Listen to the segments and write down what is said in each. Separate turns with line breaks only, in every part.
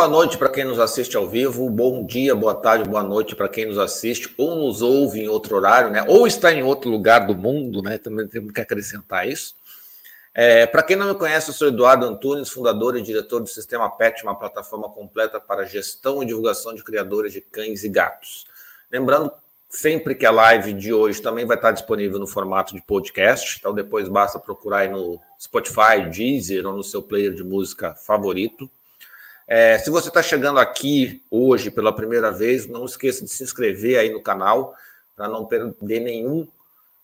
Boa noite para quem nos assiste ao vivo, bom dia, boa tarde, boa noite para quem nos assiste ou nos ouve em outro horário, né? Ou está em outro lugar do mundo, né? Também temos que acrescentar isso. É, para quem não me conhece, eu sou Eduardo Antunes, fundador e diretor do Sistema PET, uma plataforma completa para gestão e divulgação de criadores de cães e gatos. Lembrando sempre que a live de hoje também vai estar disponível no formato de podcast, então depois basta procurar aí no Spotify, Deezer ou no seu player de música favorito. É, se você está chegando aqui hoje pela primeira vez, não esqueça de se inscrever aí no canal para não perder nenhum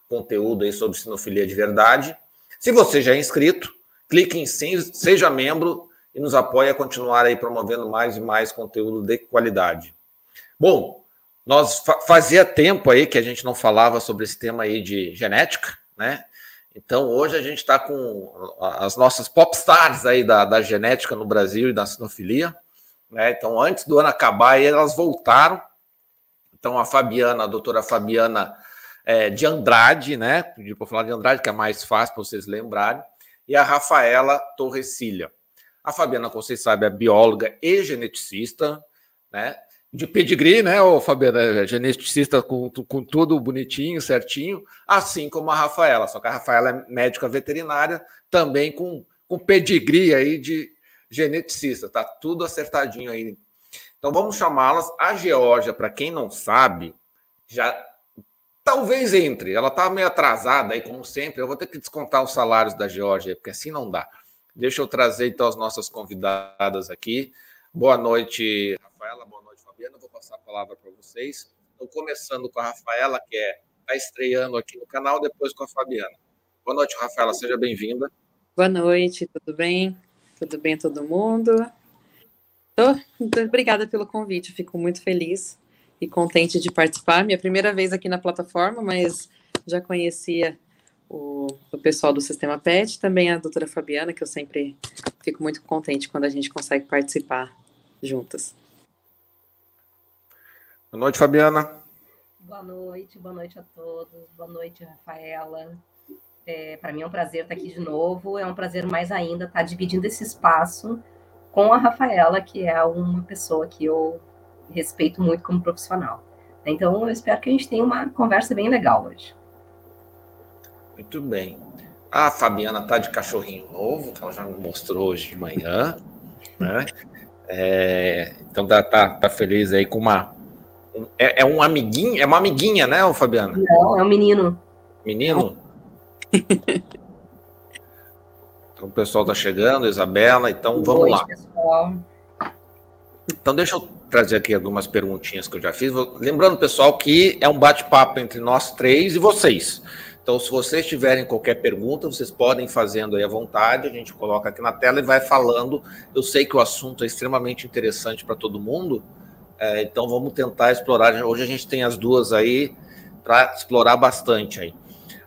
conteúdo aí sobre sinofilia de verdade. Se você já é inscrito, clique em sim, seja membro e nos apoie a continuar aí promovendo mais e mais conteúdo de qualidade. Bom, nós fa fazia tempo aí que a gente não falava sobre esse tema aí de genética, né? Então, hoje a gente está com as nossas popstars aí da, da genética no Brasil e da sinofilia. Né? Então, antes do ano acabar, elas voltaram. Então, a Fabiana, a doutora Fabiana é, de Andrade, né? Pedi para falar de Andrade, que é mais fácil para vocês lembrarem, e a Rafaela Torrecilha. A Fabiana, como vocês sabem, é bióloga e geneticista, né? De pedigree, né, o Fabiana, é geneticista com, com tudo bonitinho, certinho, assim como a Rafaela, só que a Rafaela é médica veterinária, também com, com pedigree aí de geneticista, tá tudo acertadinho aí. Então vamos chamá-las. A Geórgia, para quem não sabe, já talvez entre, ela tá meio atrasada aí, como sempre, eu vou ter que descontar os salários da Geórgia, porque assim não dá. Deixa eu trazer então as nossas convidadas aqui. Boa noite, Rafaela, boa Fabiana, vou passar a palavra para vocês. Estou começando com a Rafaela, que é está estreando aqui no canal, depois com a Fabiana. Boa noite, Rafaela, seja bem-vinda.
Boa noite, tudo bem? Tudo bem todo mundo? Tô, obrigada pelo convite, fico muito feliz e contente de participar. Minha primeira vez aqui na plataforma, mas já conhecia o, o, pessoal do Sistema PET, também a doutora Fabiana, que eu sempre fico muito contente quando a gente consegue participar juntas.
Boa noite, Fabiana.
Boa noite, boa noite a todos. Boa noite, Rafaela. É, Para mim é um prazer estar aqui de novo. É um prazer mais ainda estar dividindo esse espaço com a Rafaela, que é uma pessoa que eu respeito muito como profissional. Então, eu espero que a gente tenha uma conversa bem legal hoje.
Muito bem. A Fabiana está de cachorrinho novo, que ela já me mostrou hoje de manhã. Né? É, então tá, tá, tá feliz aí com uma é, é um amiguinho, é uma amiguinha, né, Fabiana?
Não, é um menino.
Menino? então o pessoal está chegando, Isabela, então vamos Oi, lá. Pessoal. Então deixa eu trazer aqui algumas perguntinhas que eu já fiz. Lembrando, pessoal, que é um bate-papo entre nós três e vocês. Então, se vocês tiverem qualquer pergunta, vocês podem fazendo aí à vontade, a gente coloca aqui na tela e vai falando. Eu sei que o assunto é extremamente interessante para todo mundo, é, então vamos tentar explorar. Hoje a gente tem as duas aí para explorar bastante aí.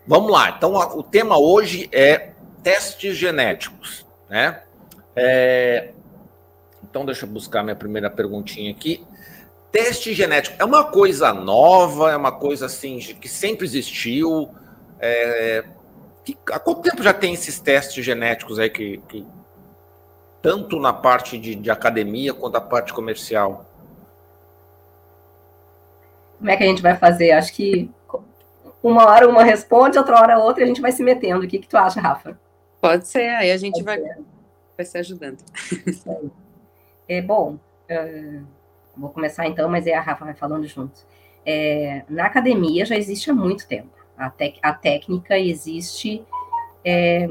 Vamos lá. Então o tema hoje é testes genéticos, né? É, então deixa eu buscar minha primeira perguntinha aqui. Teste genético é uma coisa nova, é uma coisa assim que sempre existiu. É, que, há quanto tempo já tem esses testes genéticos aí que, que tanto na parte de, de academia quanto na parte comercial?
Como é que a gente vai fazer? Acho que uma hora uma responde, outra hora outra, e a gente vai se metendo. O que, que tu acha, Rafa?
Pode ser, aí a gente vai, vai se ajudando.
É bom. Uh, vou começar então, mas é a Rafa vai falando junto. É, na academia já existe há muito tempo. A, tec, a técnica existe, é,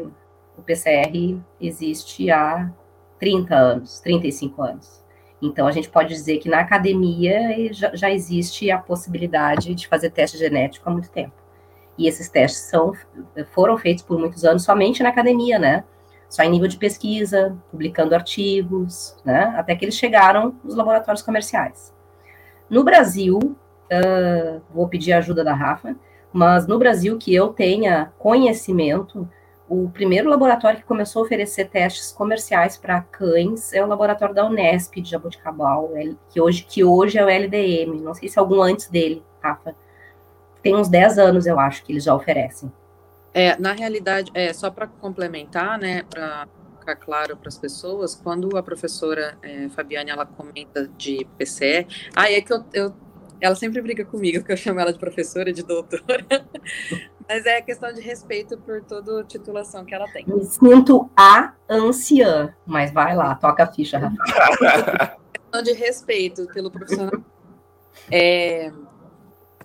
o PCR existe há 30 anos, 35 anos. Então, a gente pode dizer que na academia já, já existe a possibilidade de fazer teste genético há muito tempo. E esses testes são, foram feitos por muitos anos somente na academia, né? Só em nível de pesquisa, publicando artigos, né? Até que eles chegaram nos laboratórios comerciais. No Brasil, uh, vou pedir a ajuda da Rafa, mas no Brasil que eu tenha conhecimento, o primeiro laboratório que começou a oferecer testes comerciais para cães é o laboratório da Unesp de Jaboticabal, que hoje, que hoje é o LDM. Não sei se é algum antes dele, Rafa. Tem uns 10 anos, eu acho, que eles já oferecem.
É, na realidade, é só para complementar, né, para ficar claro para as pessoas, quando a professora é, Fabiane ela comenta de PCR, ah, é que eu, eu, ela sempre briga comigo, que eu chamo ela de professora, de doutora, mas é questão de respeito por toda a titulação que ela tem.
Me sinto a anciã, mas vai lá, toca a ficha, Rafa.
questão de respeito pelo profissional. É,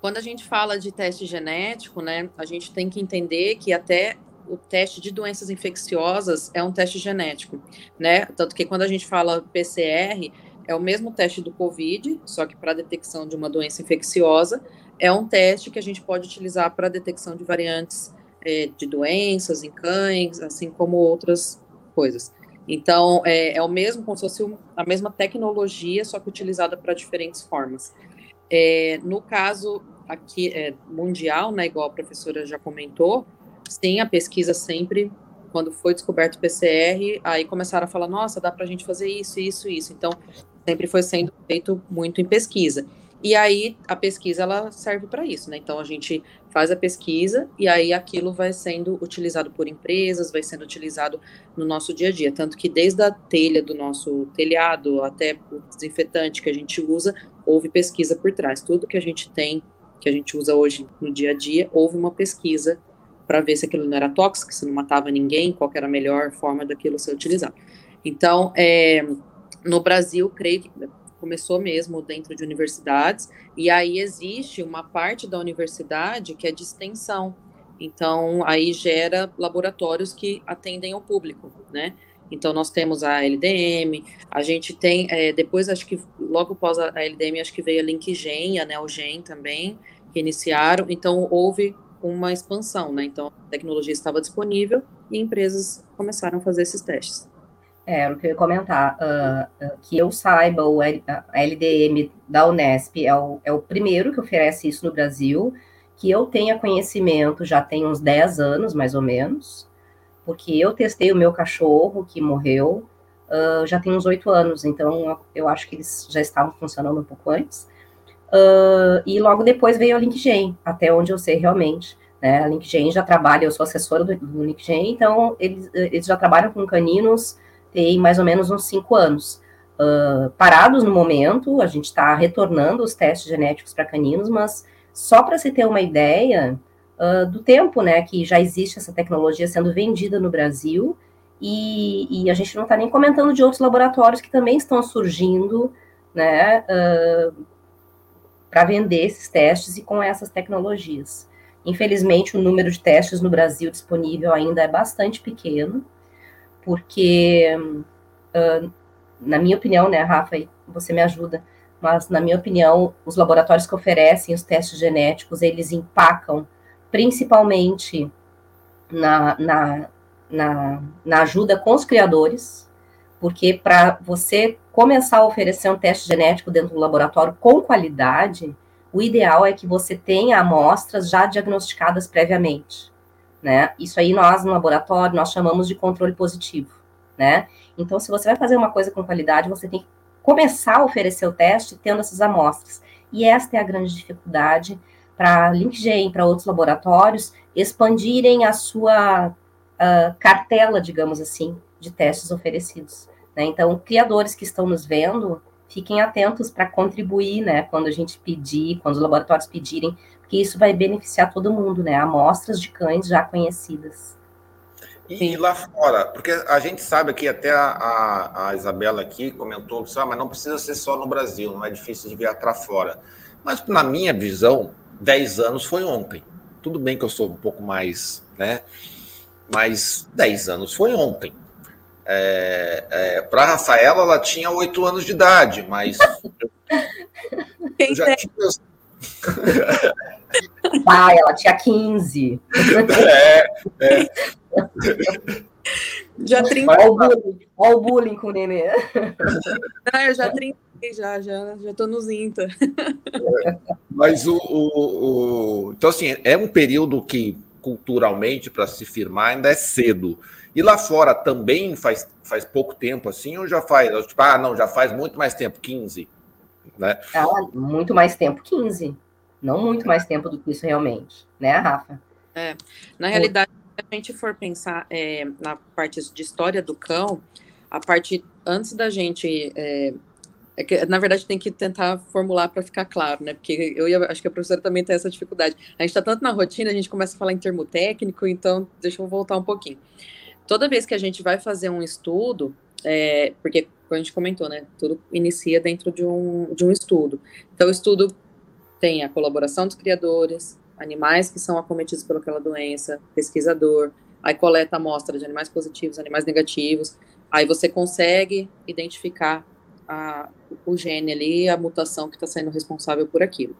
quando a gente fala de teste genético, né, a gente tem que entender que até o teste de doenças infecciosas é um teste genético, né? Tanto que quando a gente fala PCR, é o mesmo teste do COVID, só que para detecção de uma doença infecciosa, é um teste que a gente pode utilizar para detecção de variantes é, de doenças em cães, assim como outras coisas. Então, é, é o mesmo, como se fosse a mesma tecnologia, só que utilizada para diferentes formas. É, no caso aqui é, mundial, né, igual a professora já comentou, sim, a pesquisa sempre, quando foi descoberto o PCR, aí começaram a falar, nossa, dá para a gente fazer isso, isso, isso. Então, sempre foi sendo feito muito em pesquisa. E aí a pesquisa ela serve para isso, né? Então a gente faz a pesquisa e aí aquilo vai sendo utilizado por empresas, vai sendo utilizado no nosso dia a dia, tanto que desde a telha do nosso telhado até o desinfetante que a gente usa, houve pesquisa por trás. Tudo que a gente tem, que a gente usa hoje no dia a dia, houve uma pesquisa para ver se aquilo não era tóxico, se não matava ninguém, qual era a melhor forma daquilo ser utilizado. Então, é, no Brasil, creio que começou mesmo dentro de universidades, e aí existe uma parte da universidade que é de extensão. Então, aí gera laboratórios que atendem ao público, né? Então, nós temos a LDM, a gente tem, é, depois, acho que logo após a LDM, acho que veio a LinkGen, a NeoGen também, que iniciaram. Então, houve uma expansão, né? Então, a tecnologia estava disponível e empresas começaram a fazer esses testes.
É, o que eu ia comentar, uh, que eu saiba, o LDM da Unesp é o, é o primeiro que oferece isso no Brasil, que eu tenha conhecimento já tem uns 10 anos, mais ou menos, porque eu testei o meu cachorro, que morreu, uh, já tem uns 8 anos, então eu acho que eles já estavam funcionando um pouco antes, e logo depois veio a LinkGen, até onde eu sei realmente, né, a LinkGen já trabalha, eu sou assessora do, do LinkGen, então eles, eles já trabalham com caninos, tem mais ou menos uns cinco anos. Uh, parados no momento, a gente está retornando os testes genéticos para caninos, mas só para se ter uma ideia uh, do tempo, né, que já existe essa tecnologia sendo vendida no Brasil, e, e a gente não está nem comentando de outros laboratórios que também estão surgindo, né, uh, para vender esses testes e com essas tecnologias. Infelizmente, o número de testes no Brasil disponível ainda é bastante pequeno, porque, uh, na minha opinião, né, Rafa, você me ajuda, mas na minha opinião, os laboratórios que oferecem os testes genéticos, eles empacam principalmente na, na, na, na ajuda com os criadores, porque para você começar a oferecer um teste genético dentro do laboratório com qualidade, o ideal é que você tenha amostras já diagnosticadas previamente né? Isso aí nós, no laboratório, nós chamamos de controle positivo, né? Então, se você vai fazer uma coisa com qualidade, você tem que começar a oferecer o teste tendo essas amostras. E esta é a grande dificuldade para a LinkGen, para outros laboratórios, expandirem a sua uh, cartela, digamos assim, de testes oferecidos. Né? Então, criadores que estão nos vendo, fiquem atentos para contribuir, né, quando a gente pedir, quando os laboratórios pedirem que isso vai beneficiar todo mundo, né? Amostras de cães já conhecidas.
E, lá fora, porque a gente sabe que até a, a, a, Isabela aqui comentou, ah, mas não precisa ser só no Brasil, não é difícil de viajar para fora. Mas na minha visão, 10 anos foi ontem. Tudo bem que eu sou um pouco mais, né? Mas 10 anos foi ontem. É, é, para a Rafaela, ela tinha 8 anos de idade, mas eu, eu já tinha,
Pai, ela tinha 15.
É, é.
Já 30.
Olha o bullying, olha o bullying com o nenê.
Ah, eu já 30, já, já, já tô nos INTA.
Mas o, o, o, Então, assim, é um período que, culturalmente, para se firmar, ainda é cedo. E lá fora também faz, faz pouco tempo, assim, ou já faz? Tipo, ah, não, já faz muito mais tempo, 15. Né?
Ah, muito mais tempo, 15. Não muito mais tempo do que isso realmente, né, Rafa?
É, na realidade, a gente for pensar é, na parte de história do cão, a parte antes da gente é, é que, na verdade, tem que tentar formular para ficar claro, né? Porque eu ia, acho que a professora também tem essa dificuldade. A gente está tanto na rotina, a gente começa a falar em termo técnico, então deixa eu voltar um pouquinho. Toda vez que a gente vai fazer um estudo, é, porque, como a gente comentou, né? Tudo inicia dentro de um, de um estudo. Então, o estudo tem a colaboração dos criadores, animais que são acometidos pelaquela doença, pesquisador, aí coleta amostra de animais positivos, animais negativos, aí você consegue identificar a, o gene ali, a mutação que está sendo responsável por aquilo.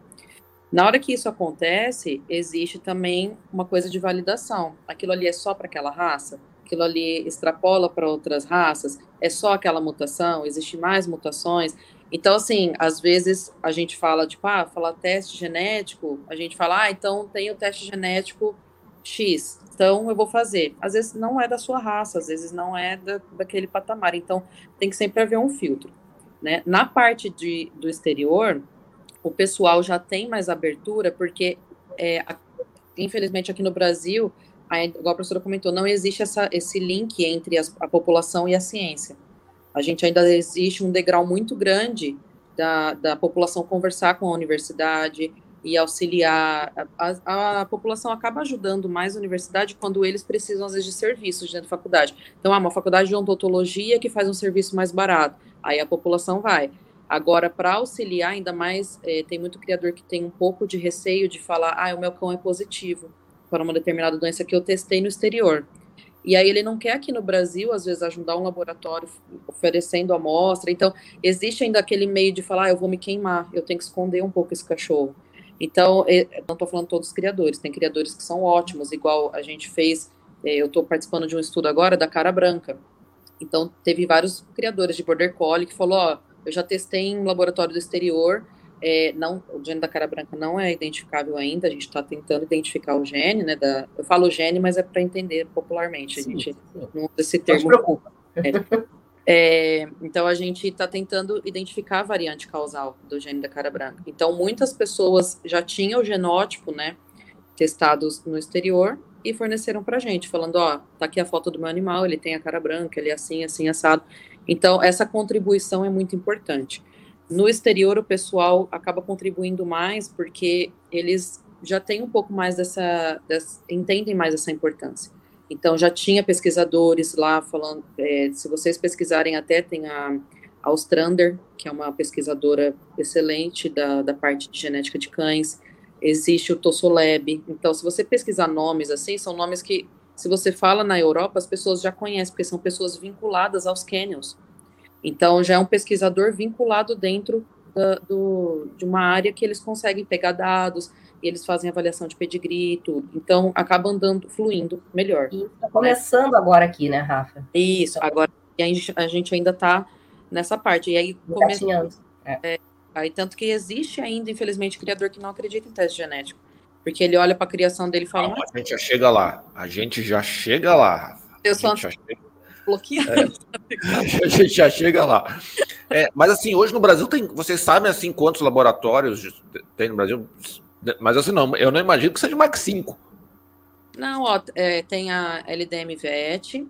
Na hora que isso acontece, existe também uma coisa de validação. Aquilo ali é só para aquela raça? Aquilo ali extrapola para outras raças? É só aquela mutação? Existem mais mutações? Então, assim, às vezes a gente fala, tipo, ah, falar teste genético, a gente fala, ah, então tem o teste genético X, então eu vou fazer. Às vezes não é da sua raça, às vezes não é da, daquele patamar, então tem que sempre haver um filtro. Né? Na parte de, do exterior, o pessoal já tem mais abertura, porque, é, infelizmente, aqui no Brasil, a, igual a professora comentou, não existe essa, esse link entre as, a população e a ciência. A gente ainda existe um degrau muito grande da, da população conversar com a universidade e auxiliar. A, a, a, população acaba ajudando mais a universidade quando eles precisam, às vezes, de serviços dentro da faculdade. Então, há uma faculdade de odontologia que faz um serviço mais barato aí a população vai. Agora, para auxiliar, ainda mais, é, tem muito criador que tem um pouco de receio de falar, ah, o meu cão é positivo para uma determinada doença que eu testei no exterior. E aí ele não quer aqui no Brasil, às vezes, ajudar um laboratório oferecendo amostra. Então, existe ainda aquele meio de falar, ah, eu vou me queimar, eu tenho que esconder um pouco esse cachorro. Então, não estou falando todos os criadores, tem criadores que são ótimos, igual a gente fez, é, eu estou participando de um estudo agora da cara branca. Então, teve vários criadores de Border Collie que falou, ó, eu já testei em laboratório do exterior, é, não, o gene da cara branca não é identificável ainda, a gente está tentando identificar o gene, né, da, eu falo gene, mas é para entender popularmente, a gente sim. não usa esse termo. Não se preocupa. É, é, então, a gente está tentando identificar a variante causal do gene da cara branca. Então, muitas pessoas já tinham o genótipo, né, testados no exterior, e forneceram para gente, falando, ó, tá aqui a foto do meu animal, ele tem a cara branca, ele é assim, assim, assado. Então, essa contribuição é muito importante. No exterior, o pessoal acaba contribuindo mais porque eles já têm um pouco mais dessa, dessa entendem mais essa importância. Então, já tinha pesquisadores lá falando, é, se vocês pesquisarem até, tem a, a Ostrander, que é uma pesquisadora excelente da, da parte de genética de cães, existe o Tossoleb. Então, se você pesquisar nomes assim, são nomes que, se você fala na Europa, as pessoas já conhecem, porque são pessoas vinculadas aos canyons. Então, já é um pesquisador vinculado dentro da, do, de uma área que eles conseguem pegar dados, e eles fazem avaliação de pedigree e tudo. Então, acaba andando, fluindo melhor.
E está começando né? agora aqui, né, Rafa?
Isso, agora a gente, a gente ainda está nessa parte. E aí, começa, é. É, Aí, tanto que existe ainda, infelizmente, criador que não acredita em teste genético. Porque ele olha para a criação dele e fala. Não,
a gente já chega lá. A gente já chega lá.
Eu sou chega...
bloqueado. É, a gente já chega lá. É, mas assim, hoje no Brasil tem. Vocês sabem assim quantos laboratórios tem no Brasil? Mas assim, não, eu não imagino que seja mais que cinco.
Não, ó, é, tem a LDM VET,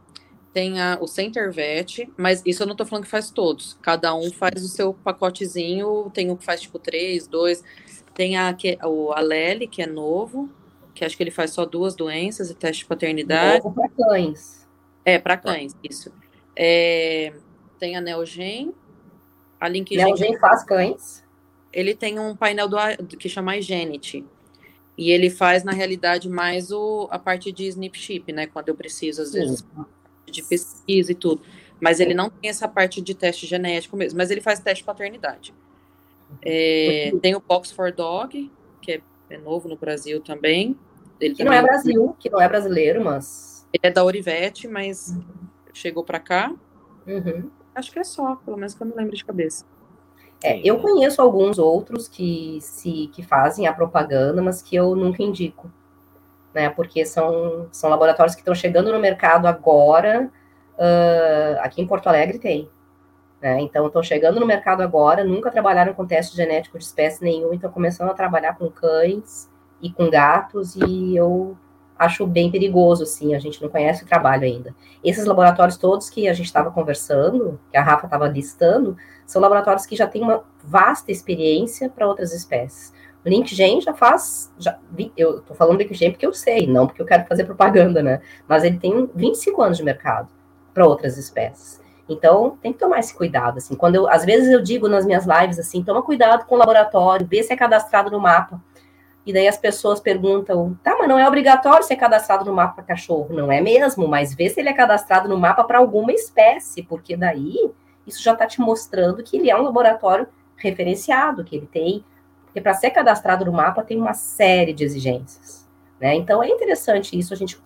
tem a, o Center Vet, mas isso eu não tô falando que faz todos. Cada um faz o seu pacotezinho, tem um que faz tipo três, dois. Tem a, que, o Alele, que é novo, que acho que ele faz só duas doenças e teste de paternidade.
Novo para cães.
É, para cães, isso. É, tem a Neogen, a Link
Neogen faz cães.
Ele tem um painel do, que chama Igenity. E ele faz, na realidade, mais o, a parte de snip chip, né? Quando eu preciso, às Sim. vezes, de pesquisa e tudo. Mas ele não tem essa parte de teste genético mesmo, mas ele faz teste de paternidade. É, tem o Box for Dog, que é, é novo no Brasil também.
Ele que também não é Brasil, que não é brasileiro, mas.
Ele é da Orivete, mas uhum. chegou para cá.
Uhum.
Acho que é só, pelo menos que eu me lembro de cabeça.
É, eu conheço alguns outros que se que fazem a propaganda, mas que eu nunca indico né? Porque são, são laboratórios que estão chegando no mercado agora. Uh, aqui em Porto Alegre tem. Né? Então, estão chegando no mercado agora, nunca trabalharam com teste genético de espécie nenhum, então começando a trabalhar com cães e com gatos, e eu acho bem perigoso, assim, a gente não conhece o trabalho ainda. Esses laboratórios todos que a gente estava conversando, que a Rafa estava listando, são laboratórios que já têm uma vasta experiência para outras espécies. O LinkedIn já faz, já, eu estou falando do LinkedIn porque eu sei, não porque eu quero fazer propaganda, né? Mas ele tem 25 anos de mercado para outras espécies. Então, tem que tomar esse cuidado, assim. Quando eu, às vezes eu digo nas minhas lives, assim, toma cuidado com o laboratório, vê se é cadastrado no mapa. E daí as pessoas perguntam, tá, mas não é obrigatório ser cadastrado no mapa para cachorro. Não é mesmo, mas vê se ele é cadastrado no mapa para alguma espécie, porque daí isso já está te mostrando que ele é um laboratório referenciado, que ele tem. Porque para ser cadastrado no mapa tem uma série de exigências. Né? Então é interessante isso, a gente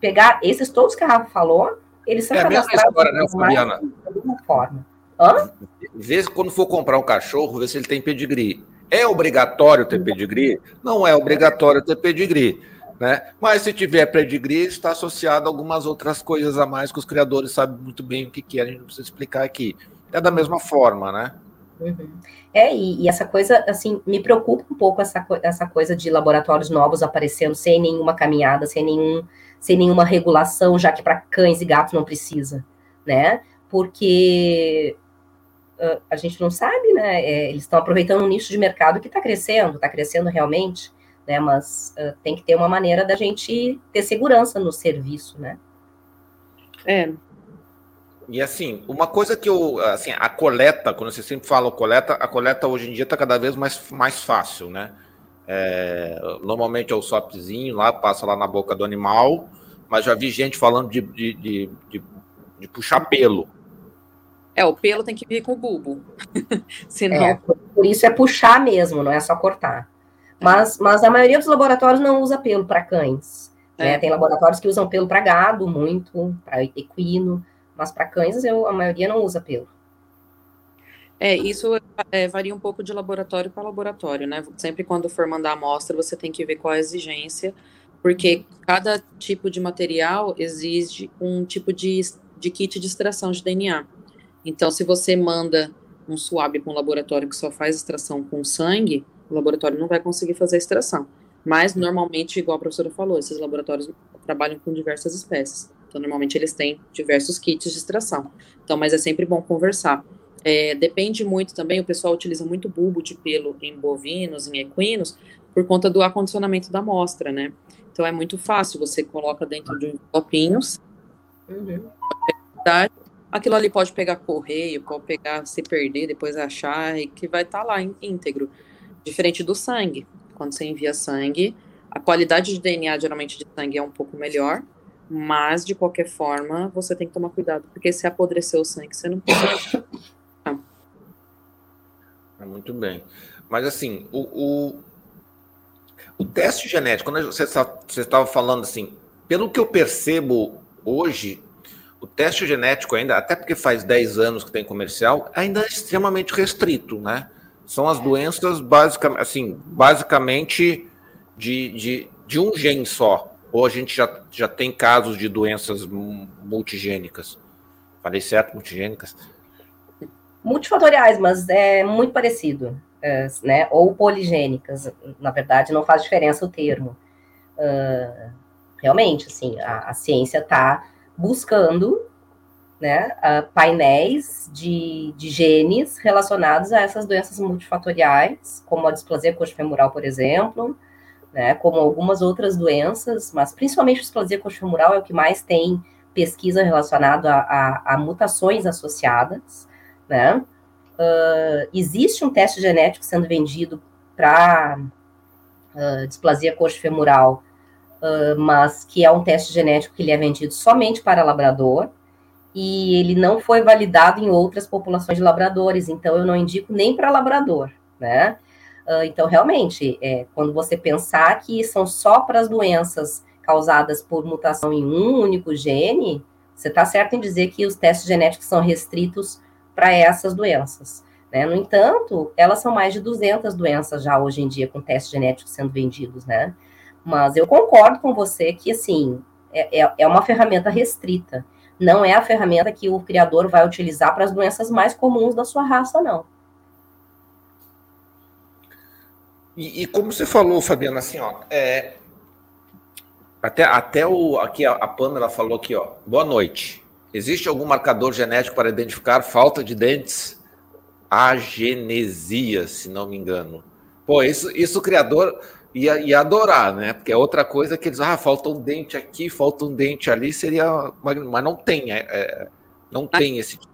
pegar esses todos que a Rafa falou, eles são
é cadastrados história, né, Fabiana?
de alguma forma. Hã?
Vê quando for comprar um cachorro, vê se ele tem pedigree. É obrigatório ter pedigree? Não é obrigatório ter pedigree. Né? Mas se tiver pedigree, está associado a algumas outras coisas a mais que os criadores sabem muito bem o que, que é, a gente não precisa explicar aqui. É da mesma forma, né?
Uhum. É, e, e, essa coisa, assim, me preocupa um pouco essa, essa coisa de laboratórios novos aparecendo sem nenhuma caminhada, sem, nenhum, sem nenhuma regulação, já que para cães e gatos não precisa, né? Porque a gente não sabe, né? É, eles estão aproveitando um nicho de mercado que está crescendo, está crescendo realmente, né? Mas uh, tem que ter uma maneira da gente ter segurança no serviço, né?
É. E assim, uma coisa que eu, assim, a coleta, quando você sempre fala coleta, a coleta hoje em dia está cada vez mais, mais fácil, né? É, normalmente é o sopzinho lá, passa lá na boca do animal, mas já vi gente falando de, de, de, de, de puxar pelo,
é, o pelo tem que vir com o bulbo.
Senão... É, por isso é puxar mesmo, não é só cortar. Mas, mas a maioria dos laboratórios não usa pelo para cães. Né? É. Tem laboratórios que usam pelo para gado, muito, para equino, mas para cães eu, a maioria não usa pelo.
É, isso é, varia um pouco de laboratório para laboratório, né? Sempre quando for mandar amostra, você tem que ver qual é a exigência, porque cada tipo de material exige um tipo de, de kit de extração de DNA. Então, se você manda um swab para um laboratório que só faz extração com sangue, o laboratório não vai conseguir fazer a extração. Mas, normalmente, igual a professora falou, esses laboratórios trabalham com diversas espécies. Então, normalmente, eles têm diversos kits de extração. Então, mas é sempre bom conversar. É, depende muito também, o pessoal utiliza muito bulbo de pelo em bovinos, em equinos, por conta do acondicionamento da amostra, né? Então, é muito fácil, você coloca dentro de copinhos, uhum aquilo ali pode pegar correio, pode pegar, se perder, depois achar, e que vai estar tá lá íntegro. Diferente do sangue. Quando você envia sangue, a qualidade de DNA, geralmente, de sangue é um pouco melhor, mas, de qualquer forma, você tem que tomar cuidado, porque se apodrecer o sangue, você não pode.
Ah. É muito bem. Mas, assim, o, o, o teste genético, quando você estava falando assim, pelo que eu percebo hoje, o teste genético ainda, até porque faz 10 anos que tem comercial, ainda é extremamente restrito, né? São as doenças basicamente, assim, basicamente de, de, de um gene só. Ou a gente já, já tem casos de doenças multigênicas. Falei certo, multigênicas?
Multifatoriais, mas é muito parecido, é, né? Ou poligênicas, na verdade, não faz diferença o termo. Uh, realmente, assim, a, a ciência está buscando né, painéis de, de genes relacionados a essas doenças multifatoriais, como a displasia coxofemoral, por exemplo, né, como algumas outras doenças, mas principalmente a displasia coxofemoral é o que mais tem pesquisa relacionada a, a, mutações associadas, né? Uh, existe um teste genético sendo vendido para uh, displasia coxofemoral mas que é um teste genético que ele é vendido somente para labrador, e ele não foi validado em outras populações de labradores, então eu não indico nem para labrador, né? Uh, então, realmente, é, quando você pensar que são só para as doenças causadas por mutação em um único gene, você está certo em dizer que os testes genéticos são restritos para essas doenças. Né? No entanto, elas são mais de 200 doenças já hoje em dia com testes genéticos sendo vendidos, né? Mas eu concordo com você que, assim, é, é, é uma ferramenta restrita. Não é a ferramenta que o criador vai utilizar para as doenças mais comuns da sua raça, não.
E, e como você falou, Fabiana, assim, ó, é, Até, até o, aqui a, a Pamela falou aqui, ó. Boa noite. Existe algum marcador genético para identificar falta de dentes? Agenesia, se não me engano. Pô, isso, isso o criador ia, ia adorar, né? Porque é outra coisa que eles, ah, falta um dente aqui, falta um dente ali, seria. Mas não tem, é, é não tem esse tipo.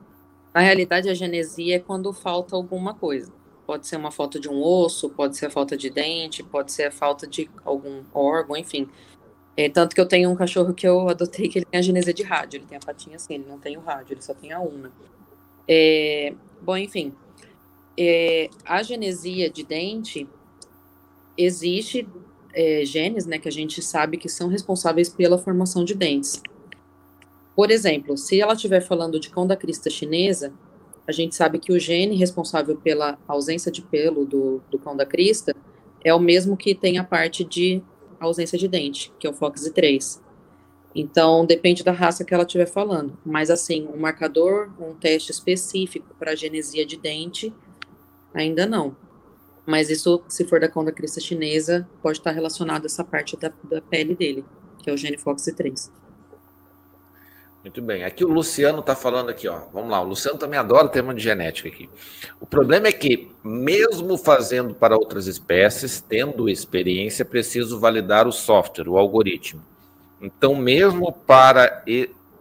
Na realidade, a genesia é quando falta alguma coisa. Pode ser uma falta de um osso, pode ser a falta de dente, pode ser a falta de algum órgão, enfim. É, tanto que eu tenho um cachorro que eu adotei que ele tem a genesia de rádio, ele tem a patinha assim, ele não tem o rádio, ele só tem a una. É, bom, enfim, é, a genesia de dente existe é, genes, né, que a gente sabe que são responsáveis pela formação de dentes. Por exemplo, se ela estiver falando de cão da crista chinesa, a gente sabe que o gene responsável pela ausência de pelo do, do cão da crista é o mesmo que tem a parte de ausência de dente, que é o FOXY3. Então, depende da raça que ela estiver falando. Mas, assim, um marcador, um teste específico para genesia de dente, ainda não. Mas isso, se for da conda crista chinesa, pode estar relacionado a essa parte da, da pele dele, que é o gene FOXY3.
Muito bem. Aqui o Luciano está falando aqui, ó. Vamos lá. O Luciano também adora o tema de genética aqui. O problema é que, mesmo fazendo para outras espécies, tendo experiência, é preciso validar o software, o algoritmo. Então, mesmo para,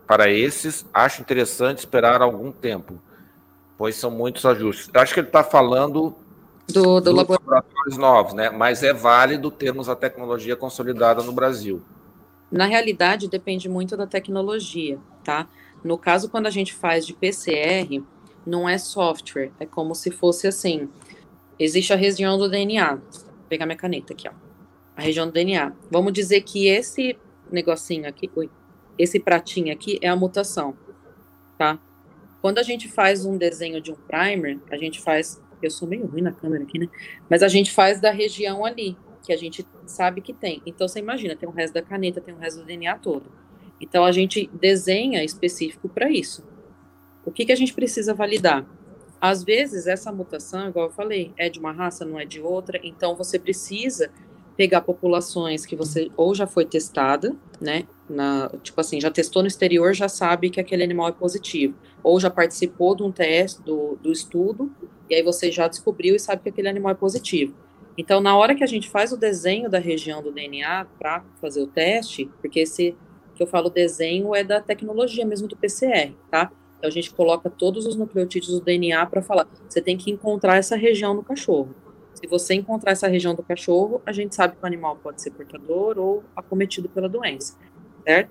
para esses, acho interessante esperar algum tempo, pois são muitos ajustes. Acho que ele está falando
do, do
laboratórios novos, né? Mas é válido termos a tecnologia consolidada no Brasil.
Na realidade, depende muito da tecnologia, tá? No caso, quando a gente faz de PCR, não é software, é como se fosse assim: existe a região do DNA. Vou pegar minha caneta aqui, ó. A região do DNA. Vamos dizer que esse negocinho aqui, esse pratinho aqui é a mutação, tá? Quando a gente faz um desenho de um primer, a gente faz. Eu sou meio ruim na câmera aqui, né? Mas a gente faz da região ali, que a gente sabe que tem. Então você imagina, tem o resto da caneta, tem o resto do DNA todo. Então a gente desenha específico para isso. O que, que a gente precisa validar? Às vezes essa mutação, igual eu falei, é de uma raça, não é de outra, então você precisa pegar populações que você ou já foi testada, né? Na, tipo assim, já testou no exterior, já sabe que aquele animal é positivo, ou já participou de um teste do, do estudo, e aí você já descobriu e sabe que aquele animal é positivo. Então, na hora que a gente faz o desenho da região do DNA para fazer o teste, porque esse que eu falo desenho é da tecnologia mesmo do PCR, tá? Então, a gente coloca todos os nucleotídeos do DNA para falar, você tem que encontrar essa região no cachorro. Se você encontrar essa região do cachorro, a gente sabe que o animal pode ser portador ou acometido pela doença, certo?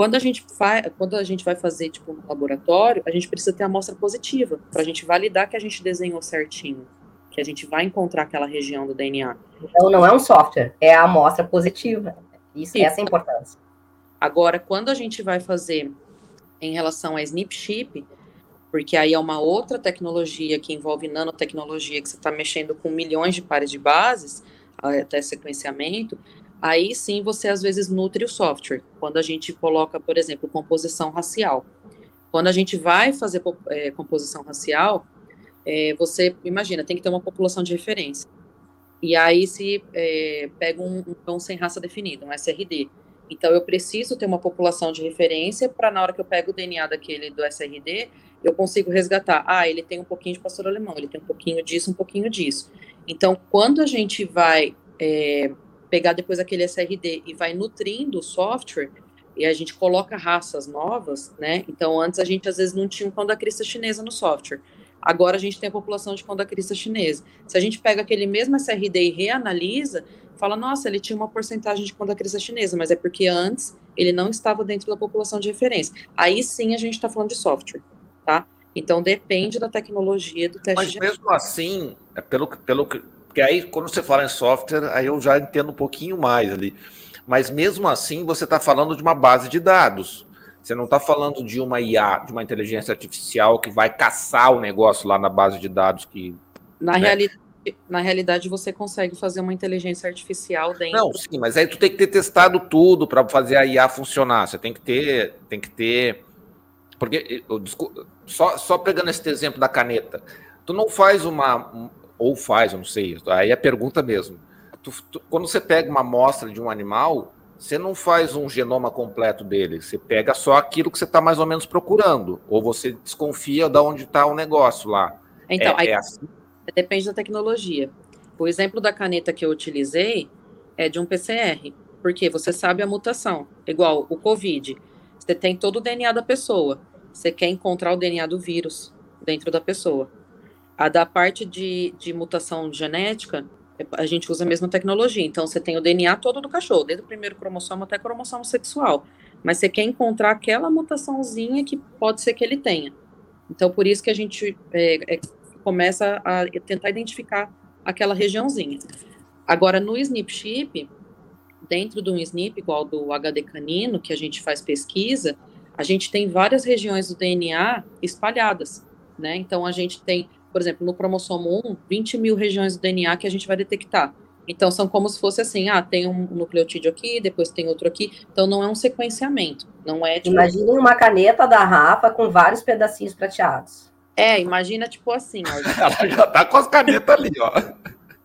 Quando a gente, faz, quando a gente vai fazer, tipo, no laboratório, a gente precisa ter a amostra positiva, para a gente validar que a gente desenhou certinho que a gente vai encontrar aquela região do DNA.
Então não é um software, é a amostra positiva. Isso, Sim. essa é a importância.
Agora, quando a gente vai fazer em relação a SNP chip, porque aí é uma outra tecnologia que envolve nanotecnologia, que você está mexendo com milhões de pares de bases, até sequenciamento, aí sim você às vezes nutre o software. Quando a gente coloca, por exemplo, composição racial. Quando a gente vai fazer é, composição racial, é, você imagina, tem que ter uma população de referência. E aí se é, pega um, um cão sem raça definida, um SRD. Então eu preciso ter uma população de referência para na hora que eu pego o DNA daquele do SRD, eu consigo resgatar. Ah, ele tem um pouquinho de pastor alemão, ele tem um pouquinho disso, um pouquinho disso. Então, quando a gente vai é, pegar depois aquele SRD e vai nutrindo o software, e a gente coloca raças novas, né? Então, antes a gente às vezes não tinha um cão da crista chinesa no software. Agora a gente tem a população de condacrista chinesa. Se a gente pega aquele mesmo SRD e reanalisa, fala, nossa, ele tinha uma porcentagem de condacrista chinesa, mas é porque antes ele não estava dentro da população de referência. Aí sim a gente está falando de software, tá? Então depende da tecnologia do teste.
Mas mesmo assim, é pelo, pelo porque aí quando você fala em software, aí eu já entendo um pouquinho mais ali. Mas mesmo assim, você está falando de uma base de dados. Você não está falando de uma IA, de uma inteligência artificial que vai caçar o negócio lá na base de dados que.
Na, né? realidade, na realidade, você consegue fazer uma inteligência artificial dentro.
Não, sim, mas aí tu tem que ter testado tudo para fazer a IA funcionar. Você tem que ter, tem que ter. Porque eu, só, só pegando esse exemplo da caneta, tu não faz uma. Ou faz, eu não sei. Aí é pergunta mesmo. Tu, tu, quando você pega uma amostra de um animal, você não faz um genoma completo dele, você pega só aquilo que você está mais ou menos procurando, ou você desconfia de onde está o negócio lá.
Então, é, aí, é assim? depende da tecnologia. O exemplo da caneta que eu utilizei é de um PCR, porque você sabe a mutação. Igual o COVID, você tem todo o DNA da pessoa, você quer encontrar o DNA do vírus dentro da pessoa. A da parte de, de mutação genética, a gente usa a mesma tecnologia. Então, você tem o DNA todo do cachorro, desde o primeiro cromossomo até o cromossomo sexual. Mas você quer encontrar aquela mutaçãozinha que pode ser que ele tenha. Então, por isso que a gente é, é, começa a tentar identificar aquela regiãozinha. Agora, no SNP chip, dentro de um SNP, igual do HD canino, que a gente faz pesquisa, a gente tem várias regiões do DNA espalhadas, né? Então, a gente tem por exemplo, no cromossomo 1, 20 mil regiões do DNA que a gente vai detectar. Então, são como se fosse assim, ah, tem um nucleotídeo aqui, depois tem outro aqui. Então, não é um sequenciamento, não é...
Tipo... Imagine uma caneta da Rafa com vários pedacinhos prateados.
É, imagina, tipo assim... Ó,
Ela já tá com as canetas ali, ó.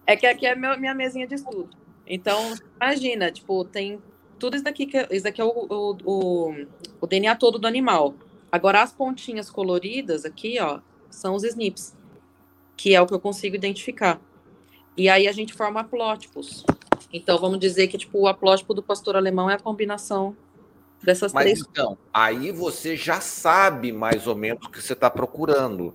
É que aqui é meu, minha mesinha de estudo. Então, imagina, tipo, tem tudo isso daqui, que, é, isso daqui é o, o, o, o DNA todo do animal. Agora, as pontinhas coloridas aqui, ó, são os SNPs que é o que eu consigo identificar. E aí a gente forma aplótipos. Então vamos dizer que tipo o aplótipo do pastor alemão é a combinação dessas
Mas,
três.
Então, aí você já sabe mais ou menos o que você está procurando.